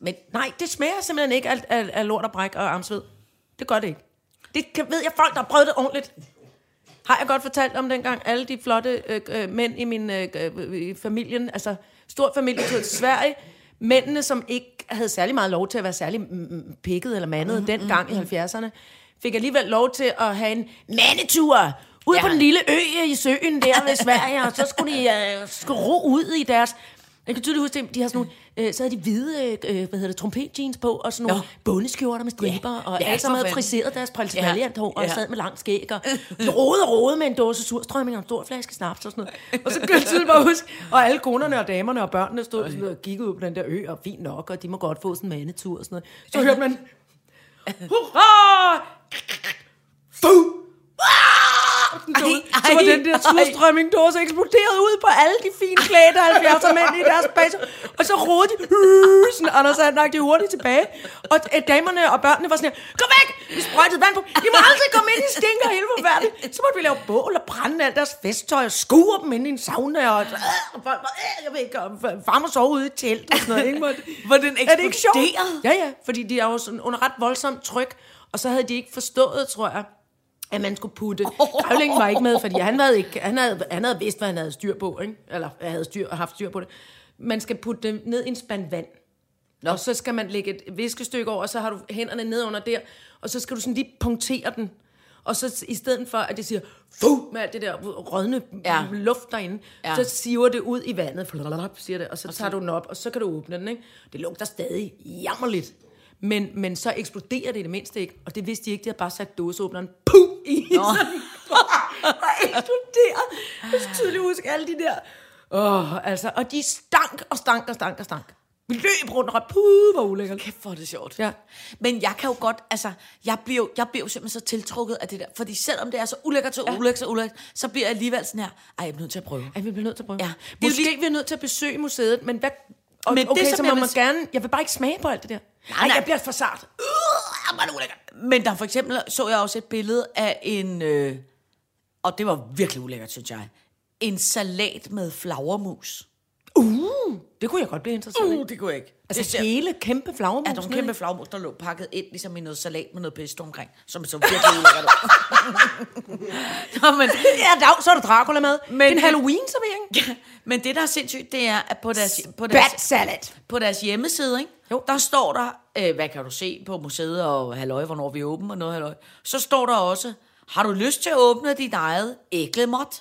Speaker 3: Men
Speaker 4: Nej, det smager simpelthen ikke af, af, af lort og bræk og armsved. Det gør det ikke. Det kan, ved jeg folk, der har prøvet det ordentligt. Har jeg godt fortalt om dengang alle de flotte øh, øh, mænd i min øh, øh, i familien, altså stor familie tog til Sverige, mændene, som ikke havde særlig meget lov til at være særlig mm, mm, pikket eller mandet mm, dengang mm, i 70'erne, fik alligevel lov til at have en mandetur ud ja. På den lille ø i søen der ved <laughs> Sverige, og så skulle de øh, skulle ro ud i deres... Jeg kan tydeligt huske, det, de har sådan nogle, øh, så havde de hvide, øh, hvad hedder det, trompetjeans på, og sådan nogle
Speaker 3: Nå.
Speaker 4: bundeskjorter med striber, og
Speaker 3: Ja,
Speaker 4: alle sammen
Speaker 3: for
Speaker 4: havde friseret deres prins
Speaker 3: Ja.
Speaker 4: Hår, og
Speaker 3: Ja.
Speaker 4: sad med langt skæg, og <laughs> rode og rode med en dåse surstrømming og en stor flaske snaps og sådan noget. Og så kan jeg tydeligt bare huske, og alle konerne og damerne og børnene stod sådan og kiggede ud på den der ø, og fint nok, og de må godt få sådan en mandetur og sådan noget. Så hørte man, <laughs> hurra! Fu!
Speaker 3: Ej,
Speaker 4: Så var den der surstrømmingdåse eksploderet ud på alle de fine klædte 70'er mænd i deres base. Og så rodede de, sådan Anders de hurtigt tilbage. Og øh, damerne og børnene var sådan her, kom væk! Vi sprøjtede vand på. I må aldrig komme ind i stinker hele forfærdeligt. Så måtte vi lave bål og brænde alt deres festtøj og skure dem ind i en sauna. Og, øh, og folk var, øh, jeg ved ikke, og far må sove ude i et telt og sådan noget. Ikke? <laughs>
Speaker 3: Hvor den
Speaker 4: er det ikke sjovt?
Speaker 3: eksploderede?
Speaker 4: Ja, ja, fordi de er jo sådan under ret voldsomt tryk, og så havde de ikke forstået, tror jeg, at man skulle putte. <laughs> Grævlingen var ikke med, fordi han havde, ikke, han, havde, han havde vidst, hvad han havde styr på, ikke? eller havde styr, haft styr på det. Man skal putte det ned i en spand vand. Nå. Og så skal man lægge et viskestykke over, og så har du hænderne ned under der, og så skal du sådan lige punktere den. Og så i stedet for, at det siger, fu, med alt det der rådne ja. Luft derinde, ja. Så siver det ud i vandet, siger det, og så tager du den op, og så kan du åbne den. Ikke? Det lugter stadig jammerligt. Men, men så eksploderer det i det mindste ikke, og det vidste de ikke, de havde bare sat dåseåbneren pum, i sådan og eksploderer. Jeg kan tydeligt huske alle de der. Åh, altså, og de stank og stank og stank og stank. Vi løb rundt og råbte, puh, hvor ulækkert.
Speaker 3: Kæft, hvor er det sjovt.
Speaker 4: Ja.
Speaker 3: Men jeg kan jo godt, altså, jeg bliver jo, jeg bliver jo simpelthen så tiltrukket af det der. Fordi selvom det er så ulækkert, så ja. ulækkert, så ulækkert, så bliver jeg alligevel sådan her, ej, jeg er nødt til at prøve.
Speaker 4: Ej, vi bliver nødt til at prøve.
Speaker 3: Ja. Det er
Speaker 4: Måske
Speaker 3: lige-
Speaker 4: vi er nødt til at besøge museet, men hvad, Og,
Speaker 3: Men
Speaker 4: Men
Speaker 3: det,
Speaker 4: okay,
Speaker 3: som
Speaker 4: så
Speaker 3: jeg
Speaker 4: man må gerne... Jeg vil bare ikke smage på alt det der. Nej,
Speaker 3: nej.
Speaker 4: jeg bliver for sart.
Speaker 3: Men der for eksempel så jeg også et billede af en, øh, og det var virkelig ulækkert, synes jeg, en salat med flagermus.
Speaker 4: Det kunne jeg godt blive interesseret i.
Speaker 3: Uh, det kunne jeg ikke.
Speaker 4: Altså
Speaker 3: det
Speaker 4: hele kæmpe flagermus.
Speaker 3: er nogle kæmpe flagermus, der lå pakket ind, ligesom i noget salat med noget pesto omkring, som så virkelig ulækkert. <laughs> Nå, men,
Speaker 4: Ja, dag, så er der Dracula-mad. Men det er en Halloween-servering.
Speaker 3: men det, der er sindssygt, det er, at på deres, på deres,
Speaker 4: salad.
Speaker 3: på deres hjemmeside, ikke?
Speaker 4: Jo.
Speaker 3: der står der, øh, hvad kan du se på museet og halløj, hvornår vi er åbne og noget halløj. Så står der også, har du lyst til at åbne dit eget æglemot?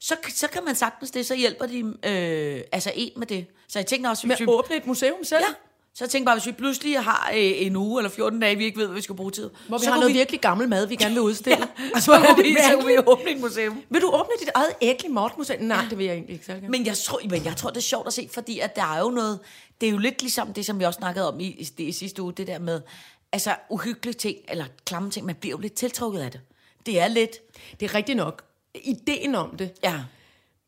Speaker 3: Så, så kan man sagtens det, så hjælper de øh, altså en med det. Så jeg tænkte også,
Speaker 4: Med
Speaker 3: hvis
Speaker 4: at
Speaker 3: vi,
Speaker 4: åbne et museum selv.
Speaker 3: ja, så jeg tænkte bare, hvis vi pludselig har øh, en uge eller 14 dage, vi ikke ved, hvad vi skal bruge tid.
Speaker 4: Hvor vi
Speaker 3: så
Speaker 4: har noget virkelig gammel mad, vi gerne vil udstille. <laughs>
Speaker 3: Ja, så, kunne <laughs> vi, så kunne vi åbne et museum.
Speaker 4: Vil du åbne dit eget ægli museum Nej, det vil jeg egentlig ikke. Men,
Speaker 3: Men jeg, tror, men jeg tror, det er sjovt at se, fordi at der er jo noget... Det er jo lidt ligesom det, som vi også snakkede om i, i, i sidste uge, det der med... Altså uhyggelige ting, eller klamme ting, man bliver jo lidt tiltrukket af det. Det er lidt...
Speaker 4: det er rigtigt nok. Ideen om det.
Speaker 3: Ja.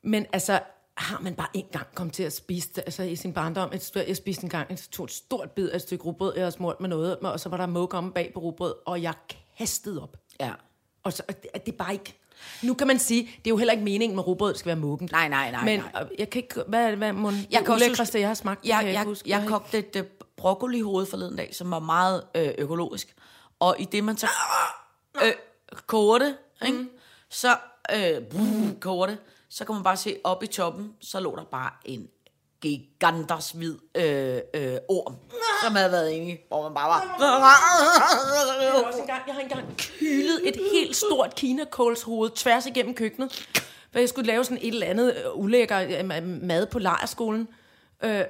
Speaker 4: Men altså, har man bare en gang kommet til at spise det, altså i sin barndom, et stort, jeg spiste en gang, et, tog et stort bid af et stykke rugbrød, jeg havde smurt med noget, og så var der mug om bag på rugbrød, og jeg kastede op.
Speaker 3: Ja.
Speaker 4: Og så, og det, det er bare ikke... Nu kan man sige, det er jo heller ikke meningen med rugbrød, det skal være muggent.
Speaker 3: Nej, nej, nej,
Speaker 4: Men
Speaker 3: nej.
Speaker 4: jeg kan ikke... Hvad, hvad må,
Speaker 3: Jeg
Speaker 4: jeg
Speaker 3: kan
Speaker 4: ulækreste,
Speaker 3: huske-
Speaker 4: jeg har smagt?
Speaker 3: Jeg, jeg, jeg,
Speaker 4: huske.
Speaker 3: jeg
Speaker 4: har
Speaker 3: kogte et øh, broccoli hoved forleden dag, som var meget øh, økologisk. Og i det, man så øh, koger det, ikke? så øh, brug, koger det, så kan man bare se op i toppen, så lå der bare en giganters hvid øh, øh, orm, som havde været inde i, hvor man bare var...
Speaker 4: Jeg har også engang, jeg har engang kylet et helt stort kinakålshoved tværs igennem køkkenet. For jeg skulle lave sådan et eller andet øh, ulækker øh, mad på lejerskolen. Øh,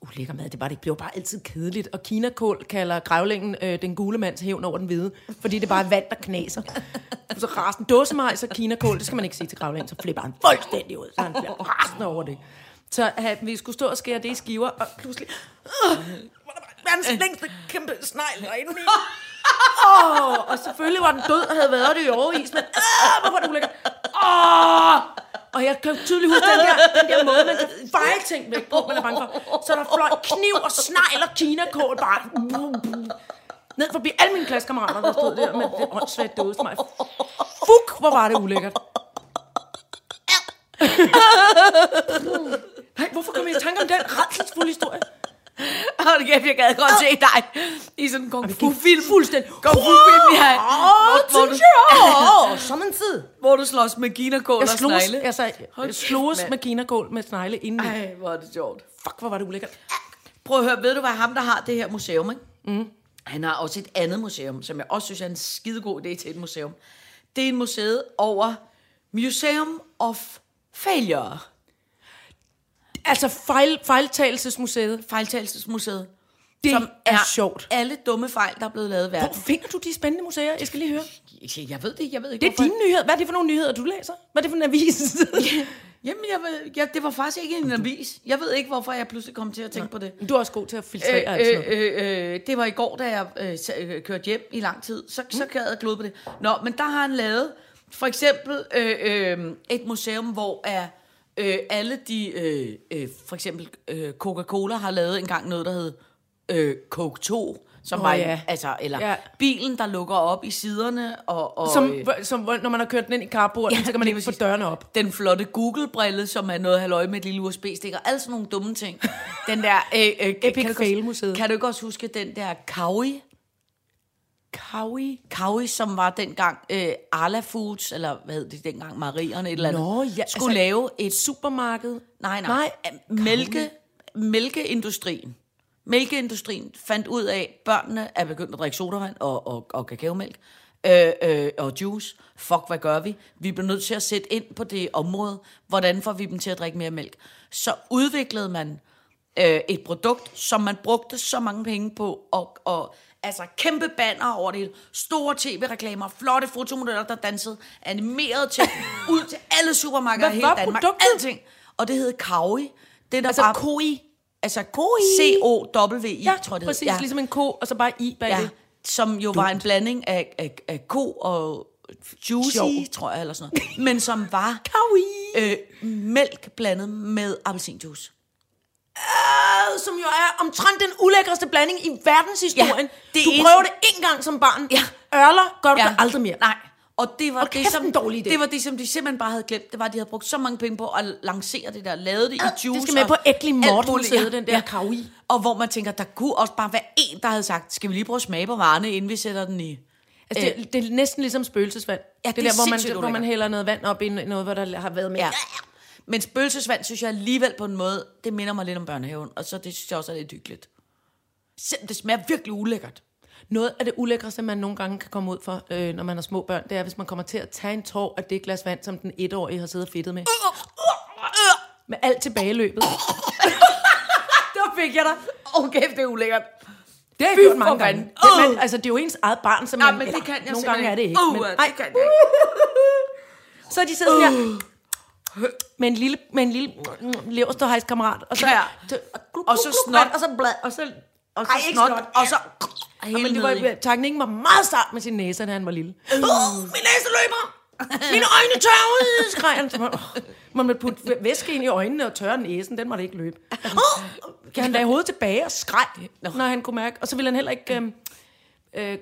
Speaker 4: ulækker mad, det var det ikke. Det blev bare altid kedeligt. Og kinakål kalder grævlingen øh, den gule mands hævn over den hvide. Fordi det bare er vand, der knaser. <laughs> Så rasen dåsemajs og kinakål, det skal man ikke sige til grævlingen. Så flipper han fuldstændig ud. Så han bliver rasende over det. Så øh, vi skulle stå og skære det i skiver, og pludselig... Øh, var der bare verdens længste kæmpe snegl derinde i. <laughs> Åh, og selvfølgelig var den død og havde været det i overvis, men øh, hvor var det ulækkert. Åh! Og jeg kan tydeligt huske den der, den der måde, man kan fejle ting væk på, man er bange for. Så der fløj kniv og snegl og kinakål bare uh. ned forbi alle mine klassekammerater, der stod der med det åndssvagt dåse mig. Fuck, hvor var det ulækkert. Nej, hvorfor kom jeg i tanke om den redselsfulde historie? <laughs>
Speaker 3: Hold kæft, jeg gad godt se dig i sådan en kung fu film.
Speaker 4: Fuldstændig.
Speaker 3: Kung fu film, ja. Hvor, hvor, du,
Speaker 4: Åh, som en tid. <laughs>
Speaker 3: hvor du slås med kinakål
Speaker 4: Jeg
Speaker 3: og
Speaker 4: slogs,
Speaker 3: snegle.
Speaker 4: altså, jeg
Speaker 3: kæft,
Speaker 4: med kinakål med snegle inden.
Speaker 3: Ej, hvor er det sjovt.
Speaker 4: Fuck, hvor var det ulækkert.
Speaker 3: Prøv at høre, ved du hvad, ham der har det her museum, ikke? Mm. Han har også et andet museum, som jeg også synes er en skidegod idé til et museum. Det er en museum over Museum of Failure.
Speaker 4: Altså, fejl, fejltagelsesmuseet.
Speaker 3: Fejltagelsesmuseet.
Speaker 4: Det er sjovt.
Speaker 3: alle dumme fejl, der er blevet lavet i
Speaker 4: Hvor
Speaker 3: verden.
Speaker 4: finder du de spændende museer? Jeg skal lige høre.
Speaker 3: Jeg ved det, jeg ved ikke,
Speaker 4: Det er
Speaker 3: hvorfor.
Speaker 4: dine nyheder. Hvad er det for nogle nyheder, du læser? Hvad er det for en avis? <laughs>
Speaker 3: Jamen, jeg ved, jeg, det var faktisk ikke en avis. Jeg ved ikke, hvorfor jeg pludselig kom til at tænke på det.
Speaker 4: du er også god til at filtrere øh,
Speaker 3: Øh, øh, øh, det var i går, da jeg øh, øh, kørte hjem i lang tid. Så, så gad jeg glode på det. Nå, men der har han lavet for eksempel øh, øh, et museum, hvor er, øh, alle de... Øh, øh, for eksempel øh, Coca-Cola har lavet engang noget, der hed øh, Coke 2. Som
Speaker 4: Åh,
Speaker 3: var,
Speaker 4: ja.
Speaker 3: altså, eller
Speaker 4: Ja.
Speaker 3: bilen, der lukker op i siderne, og, og
Speaker 4: Som,
Speaker 3: øh,
Speaker 4: som, når man har kørt den ind i carporten,
Speaker 3: Ja,
Speaker 4: så kan man ikke få dørene op.
Speaker 3: den flotte Google-brille, som er noget halvøje med et lille USB-stik, og alle sådan nogle dumme ting. Den der... Øh, øh, også-
Speaker 4: Fail-museet.
Speaker 3: Kan du ikke også huske den der Kawi?
Speaker 4: Kawi.
Speaker 3: Kawi, som var dengang øh, Arla Foods, eller hvad hed det dengang, Marierne, et eller andet,
Speaker 4: Nå, ja,
Speaker 3: skulle
Speaker 4: altså-
Speaker 3: lave et...
Speaker 4: Supermarked.
Speaker 3: Nej, nej.
Speaker 4: Nej,
Speaker 3: nej mælke, mælkeindustrien. Mælkeindustrien fandt ud af, at børnene er begyndt at drikke sodavand og, og, og kakaomælk øh, øh, og juice. Fuck, hvad gør vi? Vi bliver nødt til at sætte ind på det område. Hvordan får vi dem til at drikke mere mælk? Så udviklede man øh, et produkt, som man brugte så mange penge på, og, og altså kæmpe banner over det hele, store tv-reklamer, flotte fotomodeller, der dansede, animeret til, <laughs> ud til alle supermarkeder i hele Danmark.
Speaker 4: produktet?
Speaker 3: Alting. Og det hed Kawi. Det der
Speaker 4: Altså
Speaker 3: bare,
Speaker 4: koi.
Speaker 3: Altså
Speaker 4: Koi.
Speaker 3: C-O-W-I,
Speaker 4: Ja,
Speaker 3: tror jeg det
Speaker 4: præcis. Ja. Ligesom en ko, og så bare i bag
Speaker 3: ja.
Speaker 4: det.
Speaker 3: Som jo var en blanding af, af, af ko og juicy,
Speaker 4: Sjov.
Speaker 3: tror jeg, eller sådan noget. Men som var <laughs>
Speaker 4: Kawi.
Speaker 3: øh, mælk blandet med appelsinjuice.
Speaker 4: Ørred, som jo er omtrent den ulækreste blanding i verdenshistorien.
Speaker 3: Ja, det
Speaker 4: du prøver det en gang som barn.
Speaker 3: Ja.
Speaker 4: Ørler gør du det aldrig mere.
Speaker 3: Nej. Og det var,
Speaker 4: Og
Speaker 3: det, som,
Speaker 4: dårlig idé.
Speaker 3: det var det, som de simpelthen bare havde glemt. Det var, at de havde brugt så mange penge på at lancere det der, lavede det i
Speaker 4: det
Speaker 3: juice.
Speaker 4: skal med på æglig
Speaker 3: alt
Speaker 4: Morten sæde, den der i.
Speaker 3: Og hvor man tænker, der kunne også bare være en, der havde sagt, skal vi lige prøve at smage på varerne, inden vi sætter den i...
Speaker 4: Altså, det, det er næsten ligesom spøgelsesvand.
Speaker 3: Ja,
Speaker 4: det,
Speaker 3: det
Speaker 4: der,
Speaker 3: er
Speaker 4: hvor man, hvor man hælder noget vand op i noget, hvor der har været med.
Speaker 3: Ja. Men spøgelsesvand, synes jeg alligevel på en måde, det minder mig lidt om børnehaven. Og så det synes jeg også er lidt hyggeligt. Det smager virkelig ulækkert.
Speaker 4: Noget af det ulækreste, man nogle gange kan komme ud for, øh, når man har små børn, det er, hvis man kommer til at tage en tår af det glas vand, som den etårige har siddet og fedtet med. Med alt tilbageløbet. <laughs> Der fik jeg dig.
Speaker 3: Okay, det er ulækkert.
Speaker 4: Det har jeg
Speaker 3: Fy
Speaker 4: gjort mange gange. Det, man, altså, det er jo ens eget barn, som man,
Speaker 3: men det kan jeg
Speaker 4: Nogle gange er det ikke.
Speaker 3: Uh,
Speaker 4: men,
Speaker 3: det
Speaker 4: ej,
Speaker 3: kan jeg ikke. <laughs>
Speaker 4: så de siddet sådan her, med en lille, med en lille leverståhejskammerat, og så,
Speaker 3: Ja.
Speaker 4: og så snot,
Speaker 3: og så blad.
Speaker 4: og så, og så
Speaker 3: Ej,
Speaker 4: snot,
Speaker 3: snot. Og så...
Speaker 4: Ja, men det var, teknikken var meget start med sin næse, da han var lille. Oh, min næse løber! Mine øjne tørrer ud, skreg han. Oh, man måtte putte væ- væske ind i øjnene og tørre næsen, den måtte ikke løbe. Oh, kan han lagde hovedet tilbage og skreg, når han kunne mærke. Og så ville han heller ikke... Øh, øh, øh,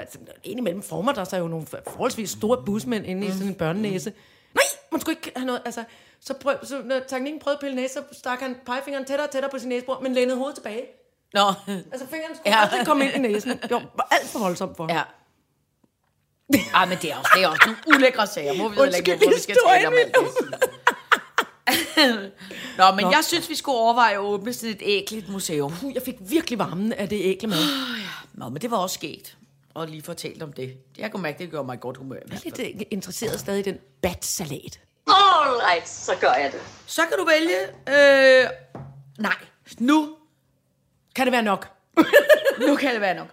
Speaker 4: altså, indimellem former der sig jo nogle forholdsvis store busmænd inde i sådan en børnenæse. Nej, man skulle ikke have noget... Altså, så, prøv, så når teknikken prøvede at pille næse, så stak han pegefingeren tættere og tættere på sin næsebord, men lænede hovedet tilbage.
Speaker 3: Nå,
Speaker 4: Altså fingeren skulle
Speaker 3: Ja.
Speaker 4: ja. aldrig komme ind i næsen. Det var alt for voldsomt for ham.
Speaker 3: ja. Ej, men det er også, det er også nogle ulækre sager. Må vi ikke,
Speaker 4: Undskyld
Speaker 3: hvor vi skal tale om alt det. <laughs> Nå, men Nå. jeg synes, vi skulle overveje at åbne sådan et ægligt museum.
Speaker 4: Puh, jeg fik virkelig varmen af det ægle mad.
Speaker 3: Nå, men det var også sket. Og lige fortalt om det. Jeg kunne mærke, det gjorde mig i godt humør.
Speaker 4: Jeg er lidt øh, interesseret stadig i den batsalat.
Speaker 2: All right, så gør jeg det.
Speaker 3: Så kan du vælge... Øh, nej, nu,
Speaker 4: Kan det være nok? <laughs>
Speaker 3: nu kan det være nok.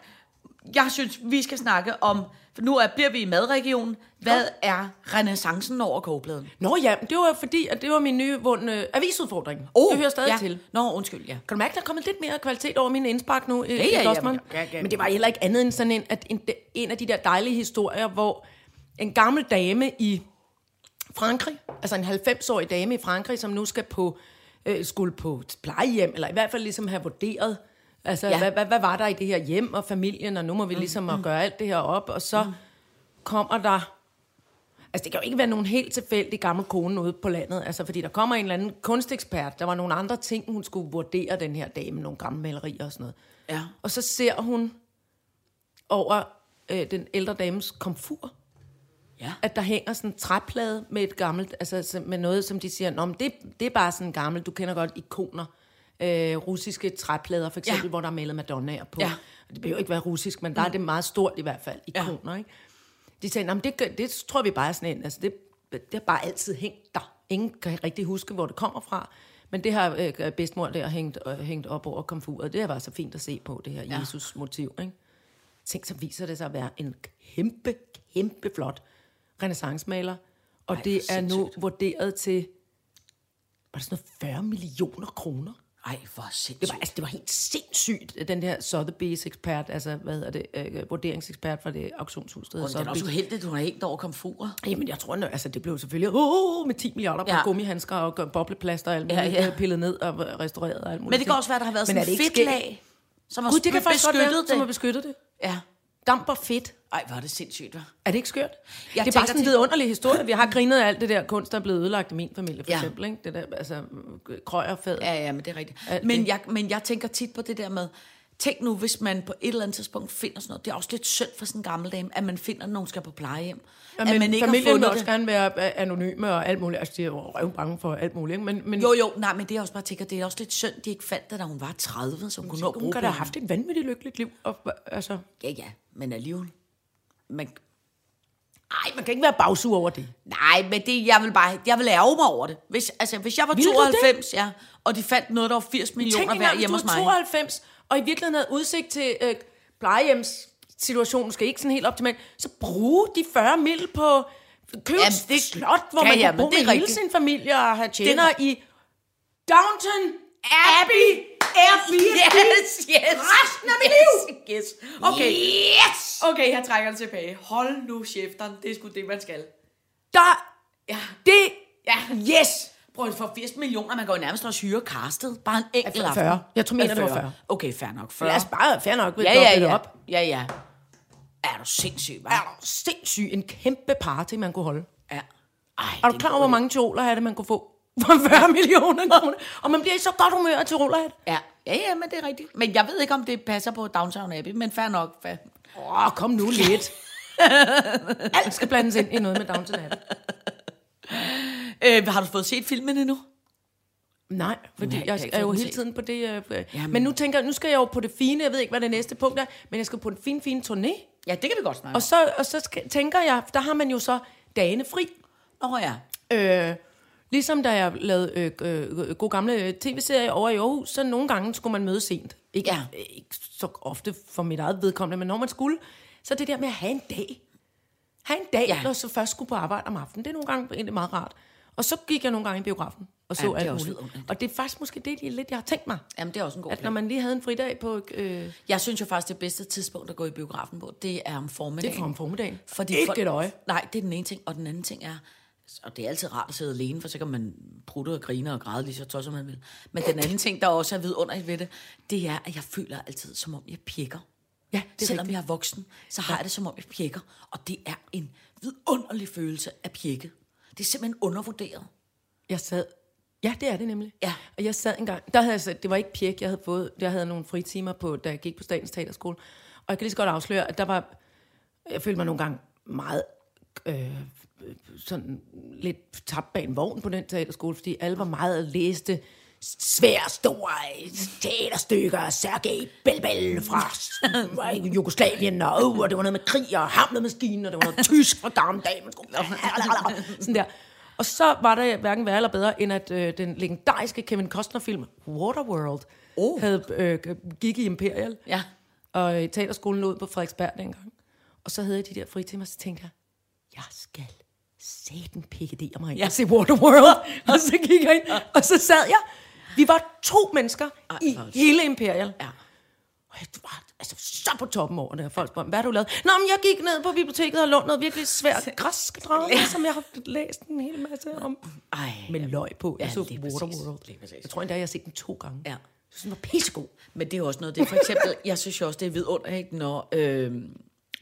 Speaker 3: Jeg synes, vi skal snakke om... For nu er, bliver vi i madregionen. Hvad er renaissancen over kogepladen?
Speaker 4: Nå ja, det var fordi, at det var min nye vundne avisudfordring. det hører stadig
Speaker 3: ja.
Speaker 4: til.
Speaker 3: Nå, undskyld, ja.
Speaker 4: Kan du mærke, der er kommet lidt mere kvalitet over min indspark nu i,
Speaker 3: ja, ja,
Speaker 4: Glossmann?
Speaker 3: men- ja, ja.
Speaker 4: Men det var heller ikke andet end sådan en, at en, en af de der dejlige historier, hvor en gammel dame i Frankrig, altså en 90-årig dame i Frankrig, som nu skal på, øh, skulle på plejehjem, eller i hvert fald ligesom have vurderet, altså
Speaker 3: Ja.
Speaker 4: hvad, hvad, hvad var der i det her hjem og familien, og nu må vi ligesom at gøre alt det her op, og så mm. kommer der Altså, det kan jo ikke være nogen helt tilfældig gammel kone ude på landet, altså, fordi der kommer en eller anden kunstekspert. Der var nogle andre ting, hun skulle vurdere, den her dame, nogle gamle malerier og sådan noget.
Speaker 3: Ja.
Speaker 4: Og så ser hun over øh, den ældre dames komfur,
Speaker 3: Ja.
Speaker 4: at der hænger sådan en træplade med et gammelt, altså så- med noget, som de siger, Nå, men det, det er bare sådan gammelt, du kender godt ikoner, øh, russiske træplader, for eksempel,
Speaker 3: Ja.
Speaker 4: ja. hvor der er malet madonnaer på.
Speaker 3: Ja.
Speaker 4: Det behøver ikke være russisk, men der er det meget stort i hvert fald, ikoner, ikke? De sagde, "Nå, men det, gør- det tror vi bare er sådan en, altså det, det har bare altid hængt der. Ingen kan rigtig huske, hvor det kommer fra, men det har øh, bedsmor der hængt, øh, hængt op over komfuret. Det var så fint at se på, det her
Speaker 3: Ja.
Speaker 4: Jesus-motiv, ikke? Tænk, så viser det sig at være en kæmpe, kæmpe flot renaissancemaler. Og
Speaker 3: Ej,
Speaker 4: det er nu vurderet til, var det sådan noget 40 millioner kroner?
Speaker 3: Ej, hvor sindssygt.
Speaker 4: Det var, altså, det var helt sindssygt, den der Sotheby's ekspert, altså hvad hedder det, øh, vurderingsekspert fra det auktionshus, der
Speaker 3: Og
Speaker 4: hedder
Speaker 3: det er også uheldigt, at hun har hængt over komfurer.
Speaker 4: Jamen, jeg tror, altså, det blev selvfølgelig oh, med 10 milliarder på
Speaker 3: Ja.
Speaker 4: ja. gummihandsker og bobleplaster og alt muligt,
Speaker 3: ja.
Speaker 4: ja, ja. pillet ned og restaureret og alt muligt.
Speaker 3: Men det kan også være, der har været
Speaker 4: Men
Speaker 3: sådan
Speaker 4: er det
Speaker 3: et
Speaker 4: ikke
Speaker 3: fedt
Speaker 4: skægt?
Speaker 3: lag, som har
Speaker 4: Gud, det kan faktisk godt være,
Speaker 3: beskyttet
Speaker 4: som har
Speaker 3: det.
Speaker 4: beskyttet det.
Speaker 3: Ja.
Speaker 4: Damp og fedt.
Speaker 3: Ej, hvor er det sindssygt, hva'?
Speaker 4: Er det ikke skørt?
Speaker 3: Jeg
Speaker 4: det er bare sådan en vidunderlig historie. Vi har grinet af alt det der kunst, der er blevet ødelagt i min familie, for
Speaker 3: Ja.
Speaker 4: eksempel. Ikke? Det der, altså, krøjerfad.
Speaker 3: Ja, ja, men det er rigtigt.
Speaker 4: Alt
Speaker 3: Men
Speaker 4: det.
Speaker 3: jeg, men jeg tænker tit på det der med, tænk nu, hvis man på et eller andet tidspunkt finder sådan noget. Det er også lidt synd for sådan en gammel dame, at man finder, at nogen skal på plejehjem.
Speaker 4: Ja,
Speaker 3: at
Speaker 4: men
Speaker 3: man ikke har
Speaker 4: familien vil
Speaker 3: fundet
Speaker 4: også
Speaker 3: det.
Speaker 4: gerne være øh, anonyme og alt muligt. Altså, de er jo bange for alt muligt. Ikke? Men, men
Speaker 3: Jo, jo, nej, men det er også bare tænker, det er også lidt synd, de ikke fandt det, da hun var 30, så hun kunne nå at
Speaker 4: hun
Speaker 3: bruge
Speaker 4: kan da have haft et vanvittigt lykkeligt liv. Og, altså,
Speaker 3: Ja, ja, men alligevel. Man,
Speaker 4: ej, man kan ikke være bagsur over det.
Speaker 3: nej, men det, jeg vil bare, jeg vil ærge mig over det. Hvis, altså, hvis jeg var
Speaker 4: Vil du
Speaker 3: 92, ja, og de fandt noget, der var 80 millioner
Speaker 4: Tænk
Speaker 3: værd hjemme hos mig.
Speaker 4: 92, og i virkeligheden havde udsigt til øh, plejehjemssituationen, skal ikke sådan helt optimalt, så bruge de 40 mil på køb
Speaker 3: Jamen,
Speaker 4: det slot, hvor
Speaker 3: Ja,
Speaker 4: man
Speaker 3: ja,
Speaker 4: kan
Speaker 3: men
Speaker 4: bo med hele
Speaker 3: rigtigt.
Speaker 4: sin familie og have tjener i Downton Abbey Airbnb
Speaker 3: Yes, yes.
Speaker 4: resten af mit liv.
Speaker 3: Yes, yes. Okay.
Speaker 4: Yes!
Speaker 3: Okay, jeg trækker det tilbage. Hold nu chefteren. Det er sgu det, man skal.
Speaker 4: Der,
Speaker 3: Ja.
Speaker 4: det,
Speaker 3: Ja.
Speaker 4: yes!
Speaker 3: Prøv for 80 millioner, man går jo nærmest også hyre castet. Bare en enkelt aften.
Speaker 4: 40. Jeg tror, mener, det var 40.
Speaker 3: Okay, fair nok. 40.
Speaker 4: Lad os bare, fair nok,
Speaker 3: ja, ja, ja.
Speaker 4: op.
Speaker 3: Ja, ja. Er du sindssyg, hva'?
Speaker 4: Er du sindssyg, en kæmpe party, man kunne holde.
Speaker 3: Ja. Ej,
Speaker 4: Er du klar over, hvor mange tjoler havde det, man kunne få? For 40 millioner kroner. Og man bliver i så godt humør tjolerhat.
Speaker 3: idé. Ja. ja, ja, men det er rigtigt. Men jeg ved ikke, om det passer på Downtown Abbey, men fair nok. Fair.
Speaker 4: Åh, oh, kom nu lidt. <laughs> Alt skal blandes ind i noget med Downton Abbey.
Speaker 3: Øh, har du fået set filmen endnu?
Speaker 4: Nej, fordi
Speaker 3: Nej, jeg
Speaker 4: jeg er jo hele tiden på det. Øh,
Speaker 3: Jamen.
Speaker 4: Jamen. Men nu tænker jeg, nu skal jeg jo på det fine. Jeg ved ikke, hvad det næste punkt er, men jeg skal på en fin, fin turné.
Speaker 3: Ja, det kan vi godt snakke
Speaker 4: Og så, og så skal, tænker jeg, der har man jo så dagene fri.
Speaker 3: om. Nå ja.
Speaker 4: Øh, ligesom da jeg lavede øh, øh, god gamle øh, tv-serie over i Aarhus, så nogle gange skulle man møde sent. Ikke,
Speaker 3: Ja.
Speaker 4: ja. ikke så ofte for mit eget vedkommende, men når man skulle, så det der med at have en dag. Have en dag,
Speaker 3: Ja.
Speaker 4: når så først skulle på arbejde om aftenen. Det er nogle gange egentlig meget rart. Og så gik jeg nogle gange i biografen og så
Speaker 3: Jamen, det
Speaker 4: alt
Speaker 3: også
Speaker 4: muligt. Og det er faktisk måske det, lidt, jeg har tænkt mig.
Speaker 3: Jamen, det er også en god
Speaker 4: At
Speaker 3: plan.
Speaker 4: når man lige havde en fridag på... Øh,
Speaker 3: Jeg synes jo faktisk, det bedste tidspunkt at gå i biografen på, det er om formiddagen.
Speaker 4: Det er fra om formiddagen.
Speaker 3: Fordi
Speaker 4: Ikke
Speaker 3: folk-
Speaker 4: et øje.
Speaker 3: Nej, det er den ene ting. Og den anden ting er, og det er altid rart at sidde alene, for så kan man prutte og grine og græde lige så tøj, som man vil. Men den anden ting, der også er vidunderligt ved det, det er, at jeg føler altid, som om jeg pjekker.
Speaker 4: Ja, det er
Speaker 3: Selvom
Speaker 4: rigtigt.
Speaker 3: jeg er voksen, så har jeg det, som om jeg pjekker. Og det er en vidunderlig følelse af pjekke. Det er simpelthen undervurderet.
Speaker 4: Jeg sad... Ja, det er det nemlig.
Speaker 3: Ja.
Speaker 4: Og jeg sad en gang... Der havde jeg det var ikke pjek, jeg havde fået. Jeg havde nogle fritimer, på, da jeg gik på Statens Teaterskole. Og jeg kan lige så godt afsløre, at der var... Jeg følte mig nogle gange meget... Øh, sådan lidt tabt bag en vogn på den teaterskole, fordi alle var meget læste svære, store teaterstykker Sergej Belbel fra <laughs> Jugoslavien, og, oh, og det var noget med krig og hamlemaskinen, og det var noget tysk fra gamle dage, man skulle... <laughs> Sådan der. Og så var der hverken værre eller bedre, end at øh, den legendariske Kevin Costner-film Waterworld
Speaker 3: Oh.
Speaker 4: havde, øh, gik i Imperial.
Speaker 3: Ja.
Speaker 4: Og i teaterskolen lå på Frederiksberg dengang. Og så havde jeg de der fritimer, så tænkte jeg, jeg skal satan PGD mig
Speaker 3: Ja.
Speaker 4: og se Waterworld. <laughs> og så gik jeg ind, og så sad jeg. Vi var to mennesker
Speaker 3: Ej,
Speaker 4: i hele Imperial.
Speaker 3: Ja.
Speaker 4: Og jeg var altså, så på toppen over det her. Folk spurgte, hvad har du lavet? Nå, men jeg gik ned på biblioteket og lånte noget virkelig svært græsk drama, som jeg har læst en hel masse om.
Speaker 3: Ej,
Speaker 4: Med løg på. Jeg
Speaker 3: Ja,
Speaker 4: så. Waterworld. Jeg tror endda, jeg har set den to gange.
Speaker 3: Ja.
Speaker 4: Jeg synes, den var pissegod.
Speaker 3: Men det er også noget, det er for eksempel, jeg synes jo også, det er vidunderligt, når øh,